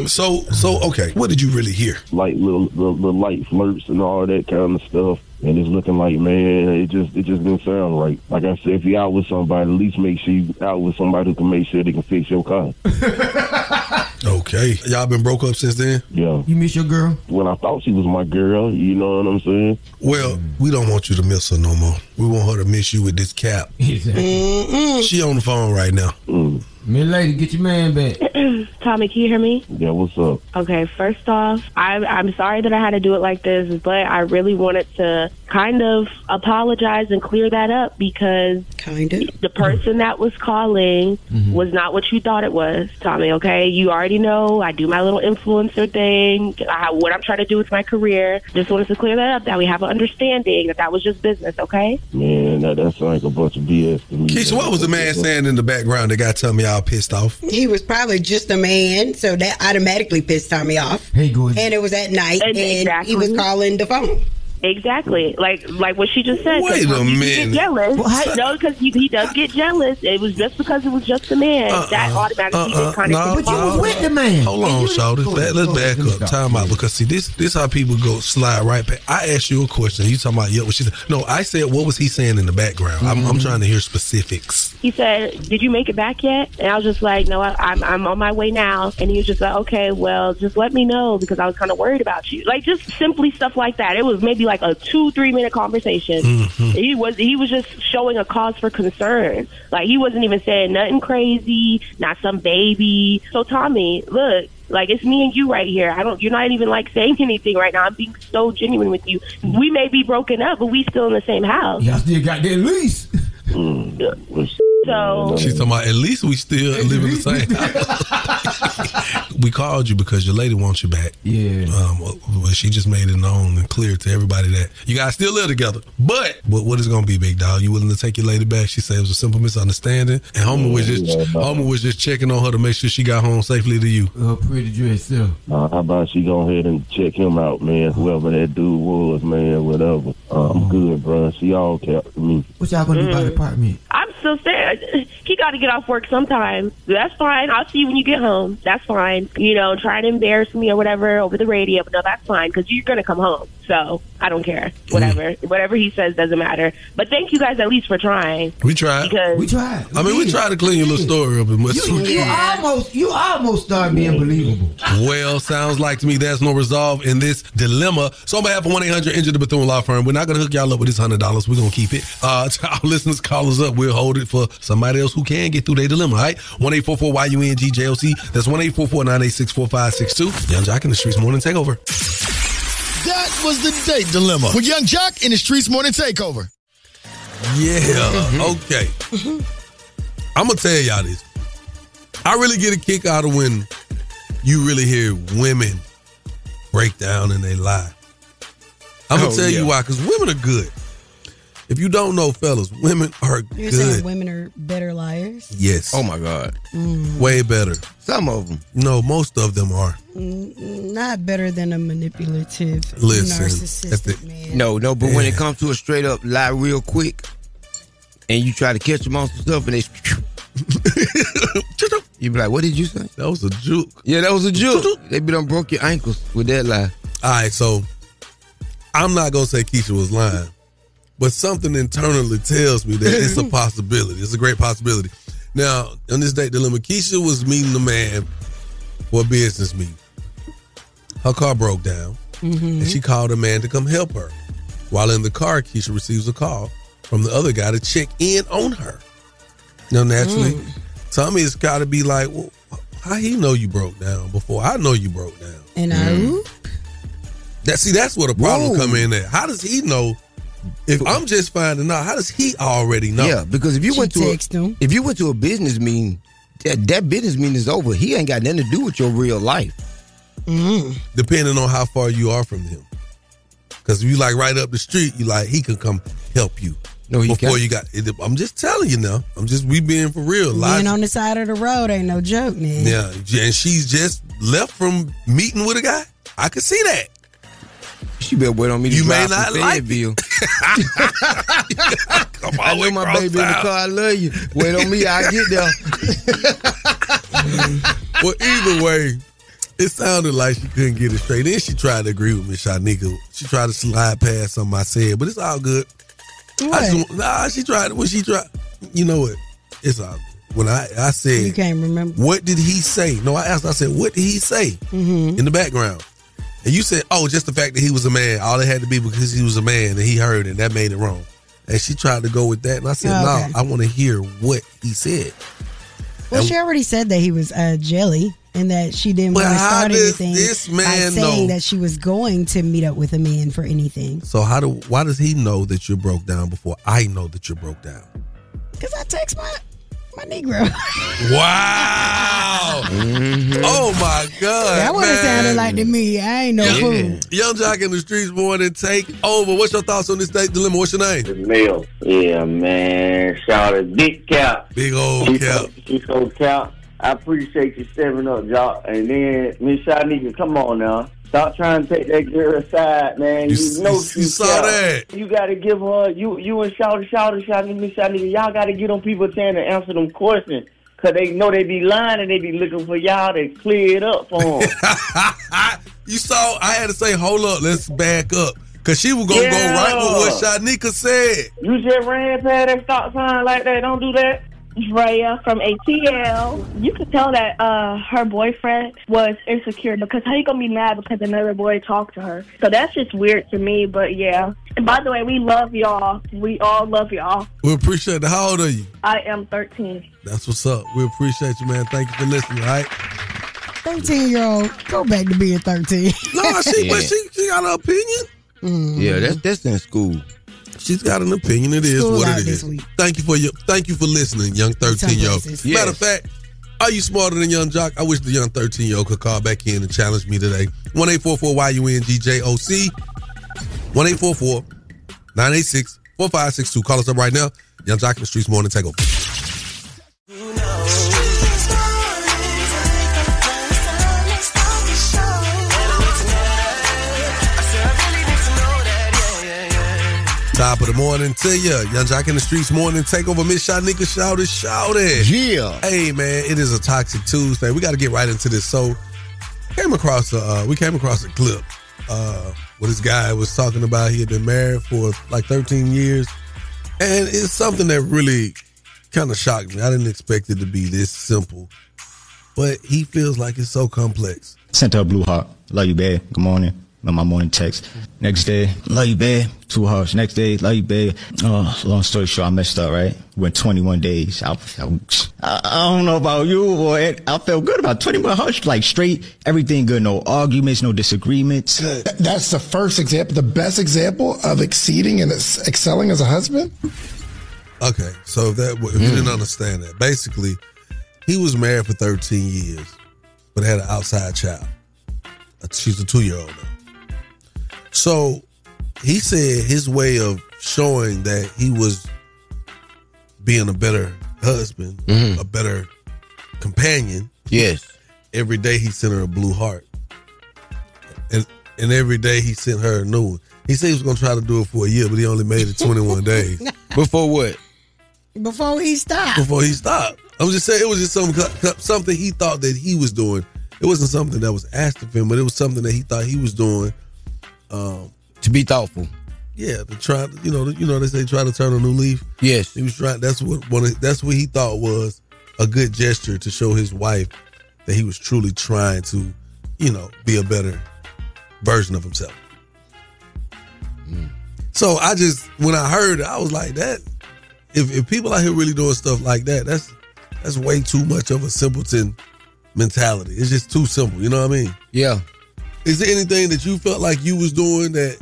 So so okay, what did you really hear? Like little, little little light flirts and all that kind of stuff. And it's looking like, man, it just it just didn't sound right. Like I said, if you out with somebody, at least make sure you out with somebody who can make sure they can fix your car. Okay, y'all been broke up since then. Yeah. You miss your girl? When I thought she was my girl, you know what I'm saying? Well, we don't want you to miss her no more. We want her to miss you with this cap. She on the phone right now. Miss lady, get your man back. Tommy, can you hear me? Yeah, what's up? Okay, first off, I, I'm sorry that I had to do it like this, but I really wanted to kind of apologize and clear that up because kind of the person that was calling mm-hmm. was not what you thought it was, Tommy. Okay, you already know I do my little influencer thing. I, what I'm trying to do with my career. Just wanted to clear that up that we have an understanding that that was just business. Okay. Man, that, that sounds like a bunch of BS to me. Keisha, what was the man saying in the background that got Tommy all pissed off? He was probably just a man, so that automatically pissed Tommy off. Hey, good. And it was at night, and Exactly. he was calling the phone. Exactly, like like what she just said. 'cause Wait a Tommy, minute. Jealous? Well, how- no, because he, he does get jealous. It was just because it was just a man uh, that uh, automatically Uh-uh, just uh, kind no, of. no. Hold on, Shawty. Let, let's back up. Time out because see this this how people go slide right back. I asked you a question. You talking about yeah? What she said? No, I said what was he saying in the background? I'm, I'm trying to hear specifics. He said, "Did you make it back yet?" And I was just like, "No, I, I'm I'm on my way now." And he was just like, "Okay, well, just let me know because I was kind of worried about you." Like just simply stuff like that. It was maybe like a two three minute conversation. Mhm. He was he was just showing a cause for concern. Like he wasn't even saying nothing crazy, not some baby. So Tommy, look. Like it's me and you right here. I don't. You're not even like saying anything right now. I'm being so genuine with you. We may be broken up, but we still in the same house. Y'all still got that lease. So She's talking about at least we still live in the same house. we called you because your lady wants you back. Yeah. Um, well, she just made it known and clear to everybody that you guys still live together. But what, what is it gonna be, big dog? You willing to take your lady back? She said it was a simple misunderstanding, and Homer was just Yeah. Homer was just checking on her to make sure she got home safely to you. Her pretty dress, self. Uh, how about she go ahead and check him out, man? Whoever that dude was, man, whatever. Uh, I'm good, bro. She all kept me. What y'all gonna do about the apartment? I'm still saying he got to get off work sometime. That's fine. I'll see you when you get home. That's fine. You know, try to embarrass me or whatever over the radio, but no, that's fine because you're gonna come home. So I don't care. Whatever, whatever he says doesn't matter. But thank you guys at least for trying. We tried. Because We tried. I mean, we tried to clean your little story up as much as You, we you could. almost, you almost started being believable. Well, sounds like to me there's no resolve in this dilemma. So on behalf of 1-800 Injured the Bethune Law Firm, we're not going to hook y'all up with this $100. We're going to keep it. Uh, to our listeners, call us up. We'll hold it for somebody else who can get through their dilemma, all right? 1-844-YUNG-JOC. That's 1-844-986-4562. Yung Joc in the Streetz Morning Takeover. That was the date dilemma with Yung Joc in the Streetz Morning Takeover. Yeah, mm-hmm. okay. I'm going to tell y'all this. I really get a kick out of when you really hear women break down and they lie. I'm going Oh, tell yeah. you why, because women are good. If you don't know, fellas, women are You're saying women are better liars? Yes. Oh my God. Mm. Way better. Some of them. No, most of them are. Mm, Not better than a manipulative, Listen, narcissistic man. No, no, but when it comes to a straight up lie real quick, and you try to catch them on some stuff, and they, you be like, "What did you say?" That was a juke. Yeah, that was a juke. they be done broke your ankles with that lie. All right, so I'm not gonna say Keisha was lying, but something internally tells me that it's a possibility. It's a great possibility. Now, on this date dilemma, Keisha was meeting a man for a business meeting. Her car broke down, Mm-hmm. and she called a man to come help her. While in the car, Keisha receives a call from the other guy to check in on her. Now, naturally, Mm. Tommy has got to be like, well, how he know you broke down before I know you broke down? And I, That see, that's where the problem Whoa. come in. At how does he know? If I'm just finding out, how does he already know? Yeah, because if you went to a, if you went to a business meeting, that, that business meeting is over. He ain't got nothing to do with your real life. Mm-hmm. depending on how far you are from him. Because if you like right up the street, you like he could come help you. No, he before can't. you got. I'm just telling you now. I'm just we being for real. being Life- on the side of the road ain't no joke, man. yeah, and she's just left from meeting with a guy. I could see that. She better wait on me to You may not from like Fayetteville. Come I know my baby in the car. I love you. Wait on me. I get there. well, either way, it sounded like she couldn't get it straight. Then she tried to agree with me, Shyneka. She tried to slide past something I said, but it's all good. I just, nah, she tried. When she tried, you know what? It's all good. When I I said, You can't remember. what did he say? No, I asked. I said, what did he say Mm-hmm. in the background? And you said, oh, just the fact that he was a man. All it had to be because he was a man and he heard it. That made it wrong. And she tried to go with that, and I said, Oh, no, okay. I want to hear what he said. Well, And- she already said that he was uh, jelly and that she didn't want to start anything this by saying know? that she was going to meet up with a man for anything. So how do why does he know that you're broke down before I know that you're broke down? Because I text my my Negro. Wow! Mm-hmm. Oh my God! that would have sounded like to me. I ain't no fool. Yung Joc in the Streetz morning take over. What's your thoughts on this state dilemma? What's your name? Mel. Yeah, man. Shout out Big Cap. Big old She's Cap. So, she's so Cap. I appreciate you stepping up, Joc. And then Miss Shyneka, come on now. Stop trying to take that girl aside, man. You, You- know you- you saw that. You got to give her. You you and Shout Shout Shyneka, Miss Shyneka. Y'all got to get on people saying to answer them questions. Cause they know they be lying and they be looking for y'all to clear it up for them. You saw I had to say, hold up, let's back up. Cause she was gonna Yeah. go right with what Shyneka said. you just ran past that stop sign like that. Don't do that. Drea from ATL. You could tell that uh, her boyfriend was insecure because how you gonna be mad because another boy talked to her? So that's just weird to me. But yeah. And by the way, we love y'all. We all love y'all. We appreciate it. How old are you? I am 13. That's what's up. We appreciate you, man. Thank you for listening, all right? 13 year old, go back to being 13. No, she Yeah. but she, she got an opinion. Mm-hmm. Yeah, that's that's in school. She's got an opinion. It is School what it is. this week. Thank you for your thank you for listening, young thirteen year old. places. Matter of fact, are you smarter than Yung Joc? I wish the young thirteen year old could call back in and challenge me today. One eight four four Y U N G J O C. One eight four four nine eight six four five six two. Call us up right now. Yung Joc in the Streetz morning take over. Top of the morning to ya. Yung Joc in the Streetz morning take over. Miss Shyneka shout it, shout it. Yeah. Hey man, it is a toxic Tuesday. We got to get right into this. So, came across a uh, we came across a clip uh, where this guy was talking about he had been married for like 13 years, and it's something that really kind of shocked me. I didn't expect it to be this simple, but he feels like it's so complex. Sent her a blue heart. Love you, babe. Good morning. On my morning text. Next day, love you, babe. Two hearts. Next day, love you, babe. Oh, long story short, I messed up, right? Went 21 days. I, I, I don't know about you, boy. I felt good about 21 hearts. Like straight, everything good. No arguments, no disagreements. That's the first example, the best example of exceeding and excelling as a husband. Okay, so if that if you hmm. didn't understand that, basically, he was married for 13 years, but had an outside child. She's a two year old now. So he said his way of showing that he was being a better husband, mm-hmm. a better companion. Yes. Every day he sent her a blue heart, and and every day he sent her a new one. He said he was gonna try to do it for a year, but he only made it 21 days. Before what? Before he stopped. before he stopped. I'm just saying it was just some something he thought that he was doing. It wasn't something that was asked of him, but it was something that he thought he was doing. Um, to be thoughtful. Yeah, to try. to- You know, you know they say try to turn a new leaf. Yes, he was trying. That's what one. Of, that's what he thought was a good gesture to show his wife that he was truly trying to, you know, be a better version of himself. So I just when I heard it, I was like that. If if people out here really doing stuff like that, that's that's way too much of a simpleton mentality. It's just too simple. You know what I mean? Yeah. Is there anything that you felt like you was doing that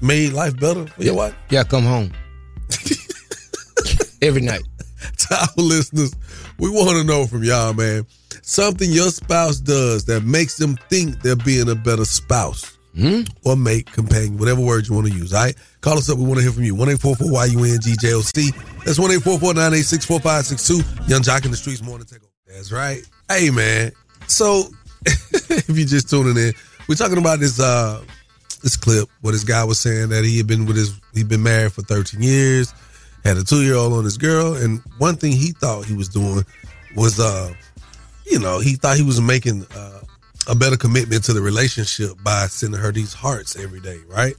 made life better for your wife? Yeah, come home. Every night. to our listeners, we want to know from y'all, man. Something your spouse does that makes them think they're being a better spouse hmm? or mate, companion, whatever word you want to use. All right, call us up. We want to hear from you. One eight four four Y U N G J O C. That's one eight four four nine eight six four five six two. Yung Joc in the Streetz morning take over. That's right. Hey man. So if you're just tuning in, we're talking about this uh this clip where this guy was saying that he had been with his he'd been married for 13 years, had a two year old on his girl, and one thing he thought he was doing was uh you know, he thought he was making uh, a better commitment to the relationship by sending her these hearts every day, right?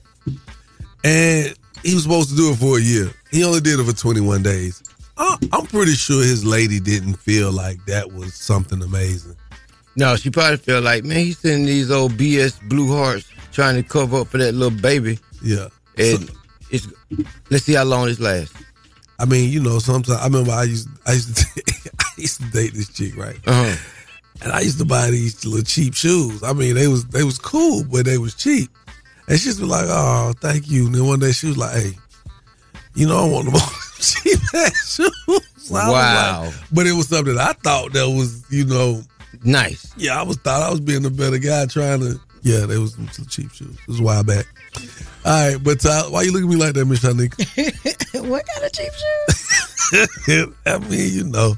And he was supposed to do it for a year. He only did it for 21 days. I, I'm pretty sure his lady didn't feel like that was something amazing. No, she probably felt like, man, he's sending these old BS blue hearts trying to cover up for that little baby. Yeah. And it's let's see how long this lasts. I mean, you know, sometimes I remember I used I used to I used to date this chick, right? Uh-huh. And I used to buy these little cheap shoes. I mean, they was they was cool, but they was cheap. And she'd be like, "Oh, thank you." And then one day she was like, "Hey, you know, I want them cheap ass shoes." So Wow. like- but it was something I thought that was, you know, nice. Yeah, I was thought I was being a better guy trying to. Yeah, they was some cheap shoes. This was a while back. All right, but uh, why you looking at me like that, Miss Shyneka? what kind of cheap shoes? I mean, you know,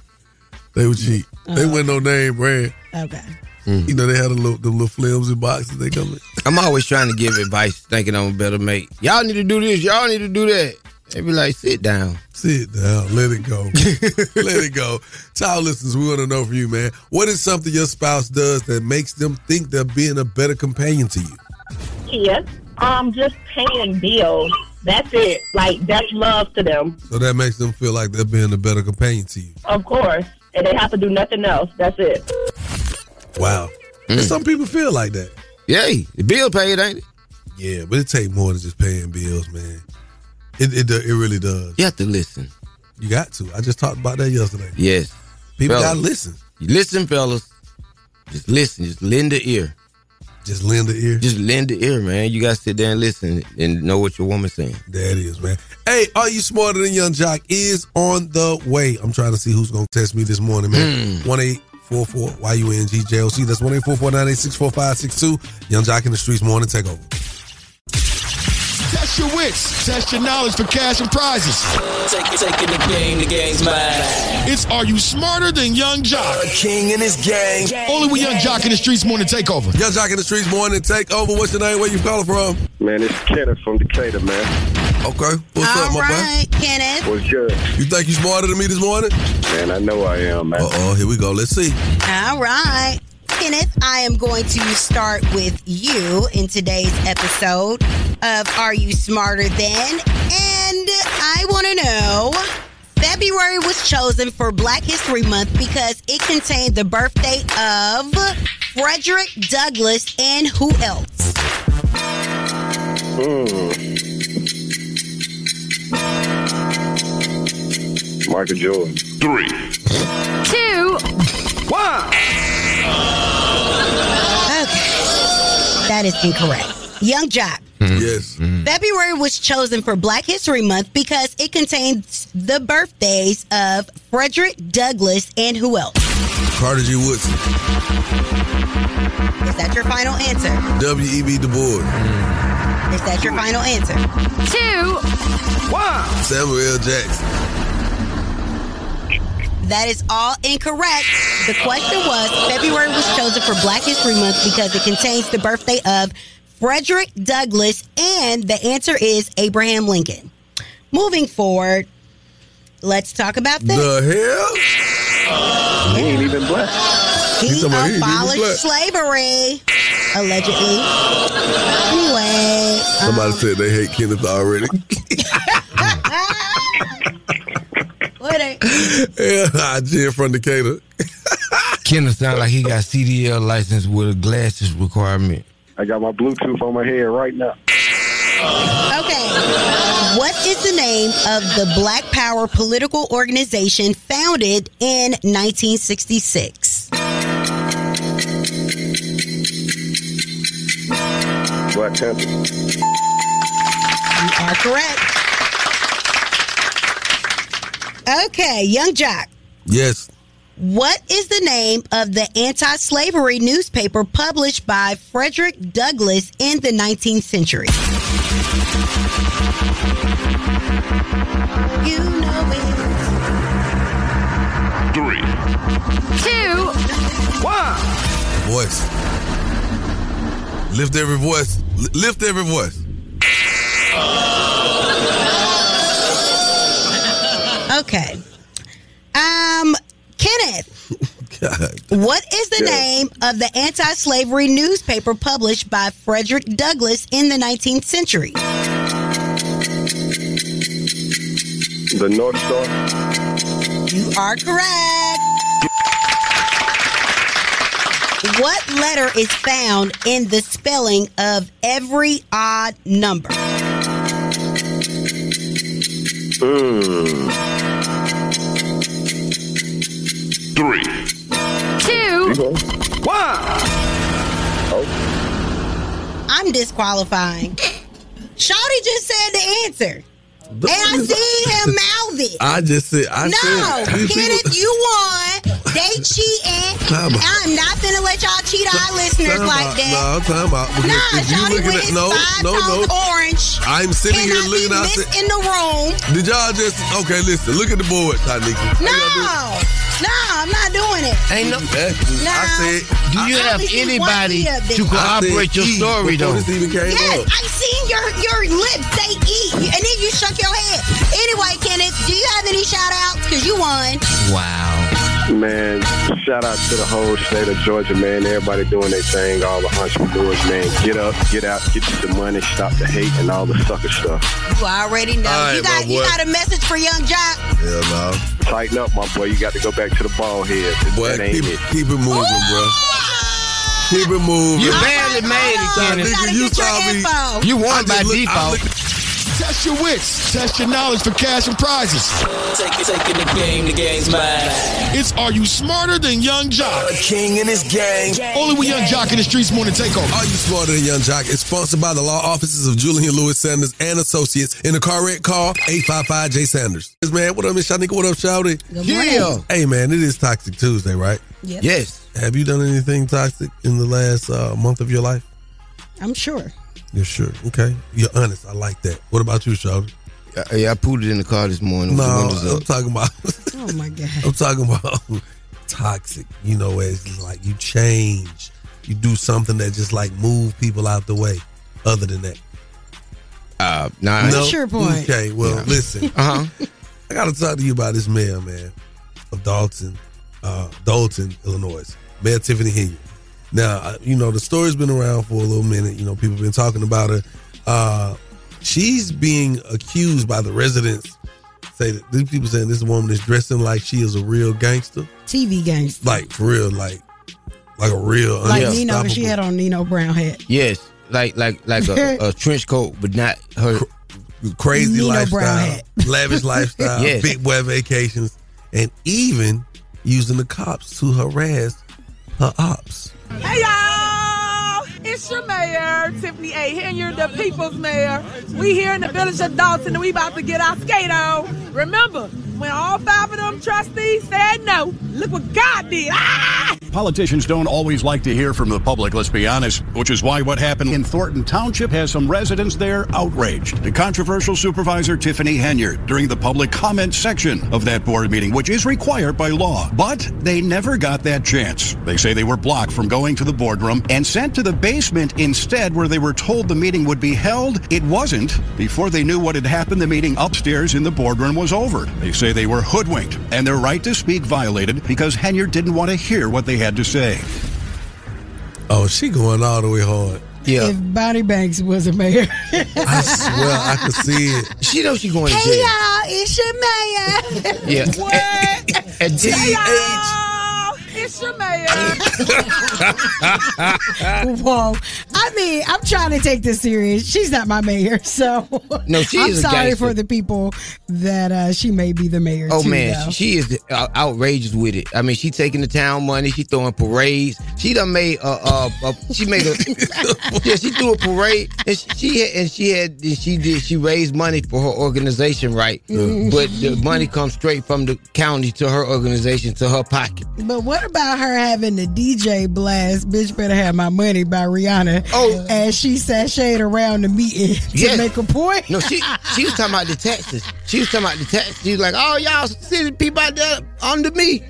they were cheap. They Uh-huh. weren't no name brand. Okay. You know, they had a little, the little flimsy boxes they come in. I'm always trying to give advice, thinking I'm a better mate. Y'all need to do this. Y'all need to do that. They be like, sit down. Sit down. Let it go. Let it go. Child listeners, we want to know from you, man. What is something your spouse does that makes them think they're being a better companion to you? Kids, um, just paying bills. That's it. Like that's love to them, So that makes them feel like they're being a better companion to you. of course, and they have to do nothing else. That's it. Wow. And some people feel like that. Yay. The bill paid, ain't it? Yeah, but it take more than just paying bills, man. It it, it really does. You have to listen. You got to. I just talked about that yesterday. Yes. People gotta listen. You listen, fellas. Just listen. Just lend the ear. Just lend the ear. Just lend the ear, man. You gotta sit there and listen and know what your woman's saying. That is, man. Hey, are you smarter than Yung Joc is on the way. I'm trying to see who's gonna test me this morning, man. Hmm. One eight four four Y U N G J O C. That's one eight four four nine eight six four five six two. Yung Joc in the Streetz morning takeover. Test your wits. Test your knowledge for cash and prizes. Take, taking the game, the game's mine. It's Are You Smarter Than Yung Joc? king and his gang. Only with Yung Joc in the Streetz morning takeover. Yung Joc in the Streetz morning takeover. What's your name? Where you calling from? Man, it's Kenneth from Decatur, man. Okay. What's up, my right, Kenneth. What's good? You think you smarter than me this morning? Man, I know I am, man. Uh oh, here we go. Let's see. All right. Kenneth, I am going to start with you in today's episode of Are You Smarter Than? And I want to know February was chosen for Black History Month because it contained the birthday of Frederick Douglass and who else? Hmm. Michael Jordan. Three. Two. One. Okay. That is incorrect. Yung Joc. Mm-hmm. Yes. Mm-hmm. February was chosen for Black History Month because it contains the birthdays of Frederick Douglass and who else? Carter G. Woodson. Is that your final answer? W.E.B. Du Bois. Is that your final answer? Two. One. Samuel L. Jackson. That is all incorrect. The question was February was chosen for Black History Month because it contains the birthday of Frederick Douglass, and the answer is Abraham Lincoln. Moving forward, let's talk about this. The hell? He ain't even black. He He's talking about he abolished black. slavery, allegedly. Anyway, Somebody um, said they hate Kenneth already. what a- yeah, Jim from Decatur. Kenneth sound like he got CDL license with a glasses requirement. I got my Bluetooth on my head right now. Okay. What is the name of the Black Power political organization founded in 1966? Black Panther. You are correct. Okay, Yung Joc. Yes. What is the name of the anti slavery newspaper published by Frederick Douglass in the 19th century? You know it. Three. Two. One. Voice. Lift every voice. Li- lift every voice. Okay. Um, Kenneth, What is the name of the anti slavery newspaper published by Frederick Douglass in the 19th century? The North Star. You are correct. What letter is found in the spelling of every odd number? Hmm. Three. Two. One. I'm disqualifying. Shawty just said the answer. And I seen him mouth it. I just said. I no, said. these Kenneth, people- you won. They cheating. Time out. I'm not gonna let y'all cheat our listeners Time like out. that. No, time out. Because Nah, if you Shawty looking with at his no, five no, no. tones orange. I'm sitting here looking be out. missed in the room. Did y'all just okay? Listen, look at the board, Tanika. No, no, I'm not doing it. Ain't no. No. I said. Do you I have anybody one up there. to corroborate your story though? this even came Yes, up. I seen your your lips say E, and then you shook your head. Anyway, Kenneth, do you have any shout outs? Because you won. Wow. Man, shout out to the whole state of Georgia, man. Everybody doing their thing, all the entrepreneurs, man. Get up, get out, get you the money, stop the hate and all the sucker stuff. You already know. All right, you got you got a message for Yung Joc? Hell no. Tighten up, my boy. You got to go back to the ball head. Boy, that ain't keep, it. keep it moving, bro. Keep it moving. You barely made it, Kenneth. Nigga, you saw me. You won I by look- default. Look- Test your wits. Test your knowledge for cash and prizes. Take, taking the game, the game's mine. It's Are You Smarter Than Yung Joc? King and his gang. Only with Yung Joc in the Streetz Morning Takeover. Are you smarter than Yung Joc? It's sponsored by the law offices of Julian Lewis Sanders and Associates. In a car wreck, call 855 J Sanders. Yes, man, what up, Miss Shyneka? What up, Shawty? Yeah. Hey, man, it is Toxic Tuesday, right? Yep. Yes. Have you done anything toxic in the last uh, month of your life? I'm sure. You're sure. Okay. You're honest. I like that. What about you, Shawty? Uh, yeah, I pulled it in the car this morning. with the No, I'm up. talking about. Oh my god. I'm talking about toxic. You know, as like you change, you do something that just like move people out the way. Other than that, Uh, nah, What's your point? Okay, well, listen. Uh huh. I got to talk to you about this mayor, man, of Dolton, uh, Dolton, Illinois, Mayor Tiffany Henyard. Now, uh, you know the story's been around for a little minute. You know, people have been talking about her. Uh, she's being accused by the residents. Say that these people saying this woman is dressing like she is a real gangster, TV gangster. like for real, like like a real Like Nino, unstoppable- she had on Nino Brown hat. Yes, like like like a, a trench coat, but not her crazy Nino lifestyle, lavish lifestyle, Yes. big boy vacations, and even using the cops to harass her ops. Hey y'all! It's your mayor, Tiffany A. Henyard, the people's mayor. We here in the village of Dolton and we about to get our skate on. Remember, when all five of them trustees said no, look what God did. Ah! Politicians don't always like to hear from the public, let's be honest, which is why what happened in Thornton Township has some residents there outraged. The controversial supervisor Tiffany Henyard during the public comment section of that board meeting, which is required by law. But they never got that chance. They say they were blocked from going to the boardroom and sent to the basement instead, where they were told the meeting would be held. It wasn't. Before they knew what had happened, the meeting upstairs in the boardroom was over. They say they were hoodwinked and their right to speak violated because Henyard didn't want to hear what they had to say. Oh, she going all the way hard. Yeah. If Bonnie Banks was a mayor. I swear I could see it. She knows she going to Hey y'all, it's your mayor. Yeah. What? And Hey T- your mayor. Whoa. I mean, I'm trying to take this serious. She's not my mayor, so No, she I'm is sorry for the people that uh, she may be the mayor. Oh too, man, though. she, is outrageous with it. I mean, she taking the town money. She throwing parades. She done made a, a, a she made a yeah. She threw a parade and she, she had, and she had she did she raised money for her organization, right? Mhm. But the money comes straight from the county to her organization to her pocket. But what about her having the DJ blast "Bitch Better Have My Money" by Rihanna? Oh, as she sashayed around the meeting to Yes. make a point. No, she she was talking about the taxes. She was talking about the taxes. She was like, "Oh, y'all city people out there under me."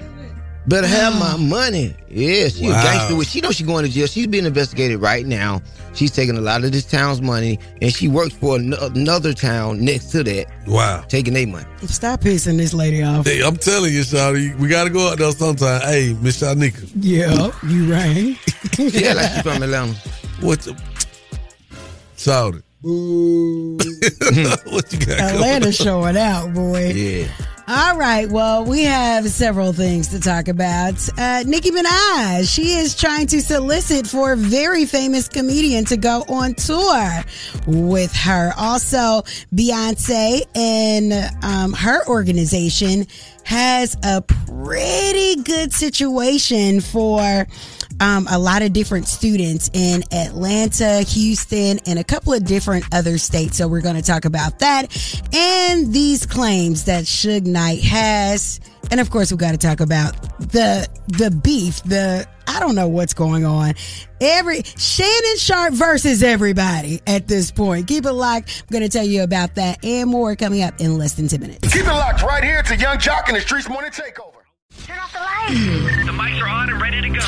Better have my money. Yeah, she Wow. a gangster. with- She know she going to jail. She's being investigated right now. She's taking a lot of this town's money, and she works for an- another town next to that. Wow. Taking their money. Stop pissing this lady off. Hey, I'm telling you, Shawty, we gotta go out there sometime. Hey, Miss Shyneka. Yeah, you right. Yeah, like she from Atlanta. What the Shawty. what you got? Atlanta showing out, boy. Yeah. All right. Well, we have several things to talk about. Uh, Nicki Minaj, she is trying to solicit for a very famous comedian to go on tour with her. Also, Beyonce and um, her organization has a pretty good situation for um, a lot of different students in Atlanta, Houston, and a couple of different other states. So we're going to talk about that and these claims that Suge Knight has. And of course, we got to talk about the the beef. The I don't know what's going on. Every Shannon Sharpe versus everybody at this point. Keep it locked. I'm going to tell you about that and more coming up in less than ten minutes. Keep it locked right here to Yung Joc and the Streetz Morning Takeover. The mics are on and ready to go.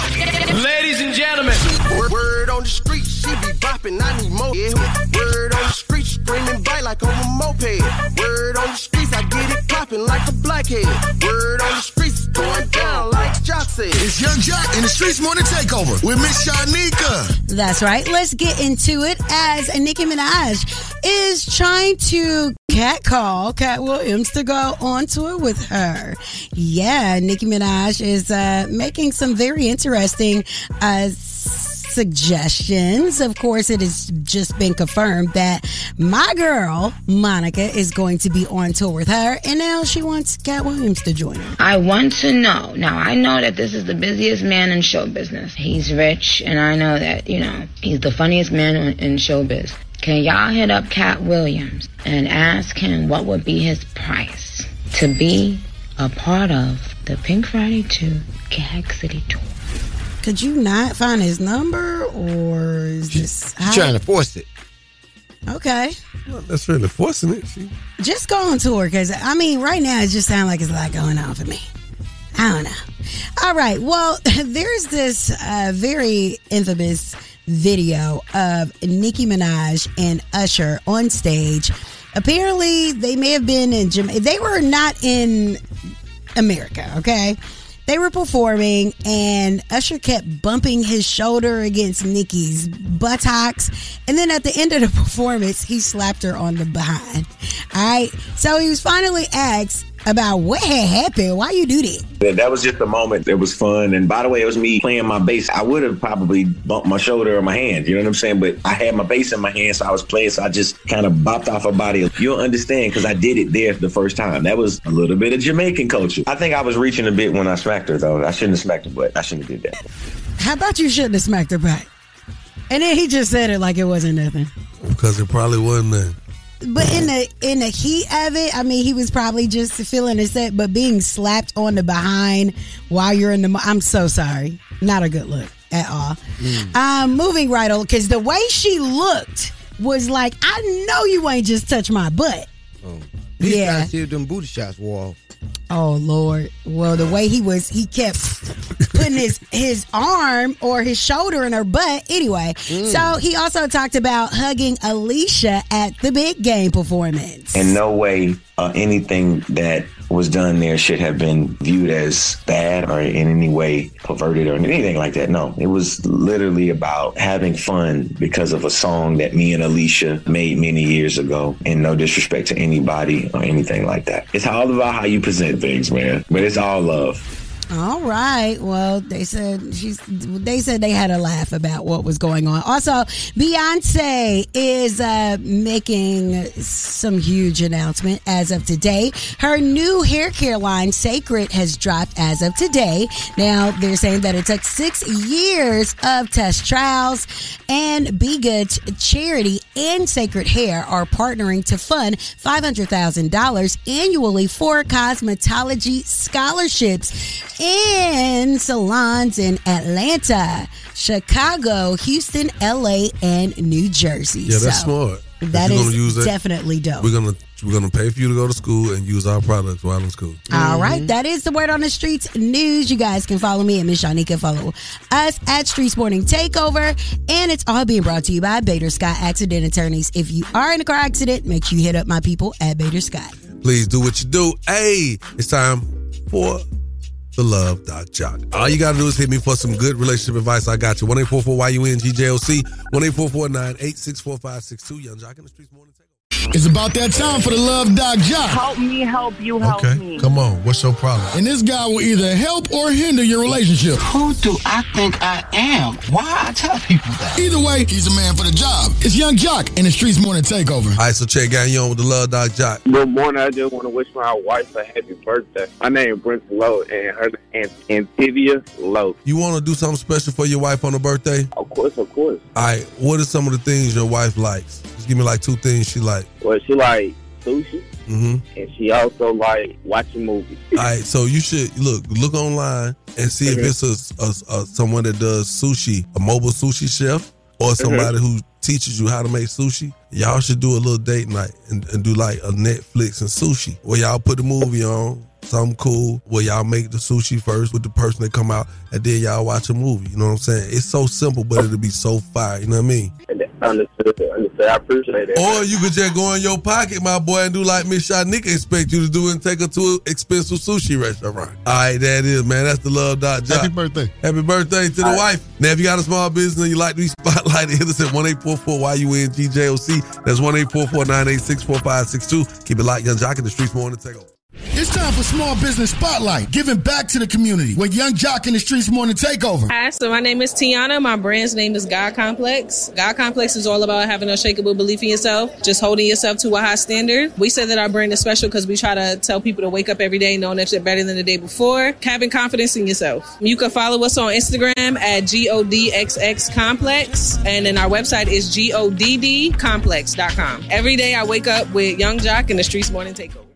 Ladies and gentlemen. Word, word on the street, she be bopping, I need more. Yeah. Word on the street, screaming bite like on a moped. Word on the streets, I get it popping like a blackhead. Word on the streets, going down like Joc said. It's Yung Joc in the Streetz Morning Takeover with Miss Shyneka. That's right. Let's get into it as Nicki Minaj is trying to catcall Katt Williams to go on tour with her. Yeah, Nicki Minaj is uh, making some very interesting uh, suggestions. Of course, it has just been confirmed that my girl, Monica, is going to be on tour with her, and now she wants Katt Williams to join her. I want to know. Now, I know that this is the busiest man in show business. He's rich, and I know that, you know, he's the funniest man in showbiz. Can y'all hit up Katt Williams and ask him what would be his price to be a part of the Pink Friday 2 Gag City tour? Could you not find his number, or is this She's trying to force it. Okay. That's really forcing it. She, Just go on tour because I mean, right now it just sounds like it's a lot going on for me. I don't know. All right. Well, there's this uh, very infamous video of Nicki Minaj and Usher on stage. Apparently, they may have been in Jamaica. They were not in America. Okay. They were performing, and Usher kept bumping his shoulder against Nicki's buttocks. And then at the end of the performance, he slapped her on the behind. All right. So he was finally asked about what had happened. Why you do that? That, that was just a moment. It was fun. And by the way, it was me playing my bass. I would have probably bumped my shoulder or my hand. You know what I'm saying? But I had my bass in my hand, so I was playing. So I just kind of bopped off her body. You'll understand because I did it there the first time. That was a little bit of Jamaican culture. I think I was reaching a bit when I smacked her, though. I shouldn't have smacked her, but I shouldn't have did that. How about you shouldn't have smacked her back? And then he just said it like it wasn't nothing. because it probably wasn't that. But in the in the heat of it, I mean, he was probably just feeling upset. But being slapped on the behind while you're in the, I'm so sorry, not a good look at all. Um, moving right on because the way she looked was like, I know you ain't just touched my butt. He's Yeah. trying to see if them booty shots wall. Oh Lord! Well, the way he was, he kept putting his his arm or his shoulder in her butt. Anyway, so he also talked about hugging Alicia at the big game performance. In no way uh, anything that was done there should have been viewed as bad or in any way perverted or anything like that. No, it was literally about having fun because of a song that me and Alicia made many years ago. And no disrespect to anybody or anything like that. It's all about how you present things, man. But it's all love. All right. Well, they said she's. They said they had a laugh about what was going on. Also, Beyonce is uh, making some huge announcement as of today. Her new hair care line, Cécred, has dropped as of today. Now they're saying that it took six years of test trials, and BeyGOOD Charity and Cécred Hair are partnering to fund five hundred thousand dollars annually for cosmetology scholarships in salons in Atlanta, Chicago, Houston, LA, and New Jersey. Yeah, that's So, smart. That you're is gonna use it. definitely dope. We're gonna we're gonna pay for you to go to school and use our products while in school. All right, mm-hmm. that is the word on the streets news. You guys can follow me at Miss Shyneka. Follow us at Streetz Morning Takeover, and it's all being brought to you by Bader Scott Accident Attorneys. If you are in a car accident, make sure you hit up my people at Bader Scott. Please do what you do. Hey, it's time for the Love Jock. All you gotta do is hit me for some good relationship advice. I got you. One eight four four Y U N G J O C. One eight four four nine eight six four five six two. Yung Joc in the Streetz morning. It's about that time for the Love Doc Joc. Help me, help you, help me. Come on. What's your problem? And this guy will either help or hinder your relationship. Who do I think I am? Why I tell people that? Either way, he's a man for the job. It's Yung Joc in the Streetz Morning Takeover. All right, so check out you on with the Love Doc Joc. Good morning. I just want to wish my wife a happy birthday. My name is Brent Lowe, and her name is Antivia Lowe. You want to do something special for your wife on her birthday? Of course, of course. All right, what are some of the things your wife likes? Give me like two things she like. Well, she like sushi, Mm-hmm. and she also like watching movies. All right, so you should look look online and see if Mhm. it's a, a, a someone that does sushi, a mobile sushi chef, or somebody who teaches you how to make sushi. Y'all should do a little date night and, and do like a Netflix and sushi, where y'all put the movie on. Something cool where y'all make the sushi first with the person that come out and then y'all watch a movie. You know what I'm saying? It's so simple, but it'll be so fire. You know what I mean? Understood. Understood. I appreciate that. Or you could just go in your pocket, my boy, and do like Miss Shyneka expect you to do and take her to an expensive sushi restaurant. All right, that is, man. That's the love dot job. Happy birthday. Happy birthday to the All right. wife. Now, if you got a small business and you like to be spotlighted, hit us at 1 844 YUNGJOC. That's 1 844 986 4562. Keep it locked, Yung Joc in the Streetz morning take over. It's time for Small Business Spotlight, giving back to the community with Yung Joc in the Streetz Morning Takeover. Hi, so my name is Tiana. My brand's name is God Complex. God Complex is all about having unshakable belief in yourself, just holding yourself to a high standard. We say that our brand is special because we try to tell people to wake up every day knowing that you're better than the day before, having confidence in yourself. You can follow us on Instagram at GODXX Complex, and then our website is GODDComplex.com. Every day I wake up with Yung Joc and the Streetz Morning Takeover.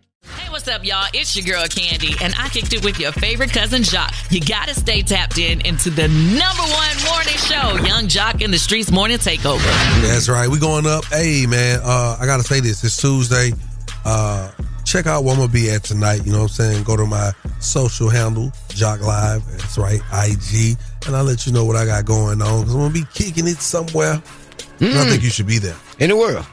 Hey, what's up, y'all? It's your girl Candy, and I kicked it with your favorite cousin Joc. You gotta stay tapped in into the number one morning show, Yung Joc in the Streetz Morning Takeover. That's right. We going up. Hey, man, uh, I got to say this. It's Tuesday. Uh, check out where I'm going to be at tonight. You know what I'm saying? Go to my social handle, Joc Live. That's right, IG. And I'll let you know what I got going on because I'm going to be kicking it somewhere. And I Mm. think you should be there. In the world.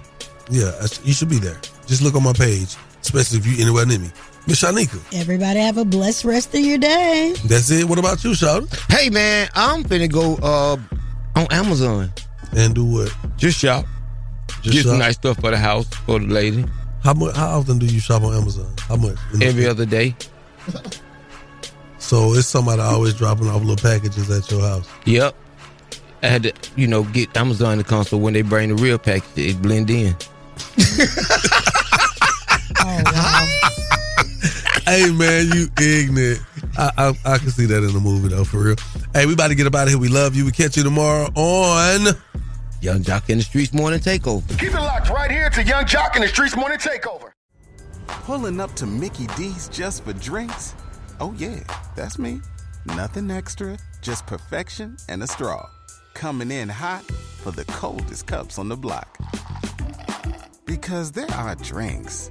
Yeah, you should be there. Just look on my page, especially if you anywhere near me. Miss Shyneka. Everybody have a blessed rest of your day. That's it. What about you, Shawty? Hey man, I'm finna go uh on Amazon. And do what? Just shop. Just Get some nice stuff for the house for the lady. How much? How often do you shop on Amazon? How much? Every other day. So it's somebody always dropping off little packages at your house. Yep. I had to, you know, get Amazon to come so when they bring the real package, it blend in. Oh, hey man, you ignorant. I, I I can see that in the movie though, for real. Hey, we about to get up out of here. We love you. We catch you tomorrow on Yung Joc in the Streetz Morning Takeover. Keep it locked right here to Yung Joc in the Streetz Morning Takeover. Pulling up to Mickey D's just for drinks? Oh, yeah, that's me. Nothing extra, just perfection and a straw. Coming in hot for the coldest cups on the block. Because there are drinks,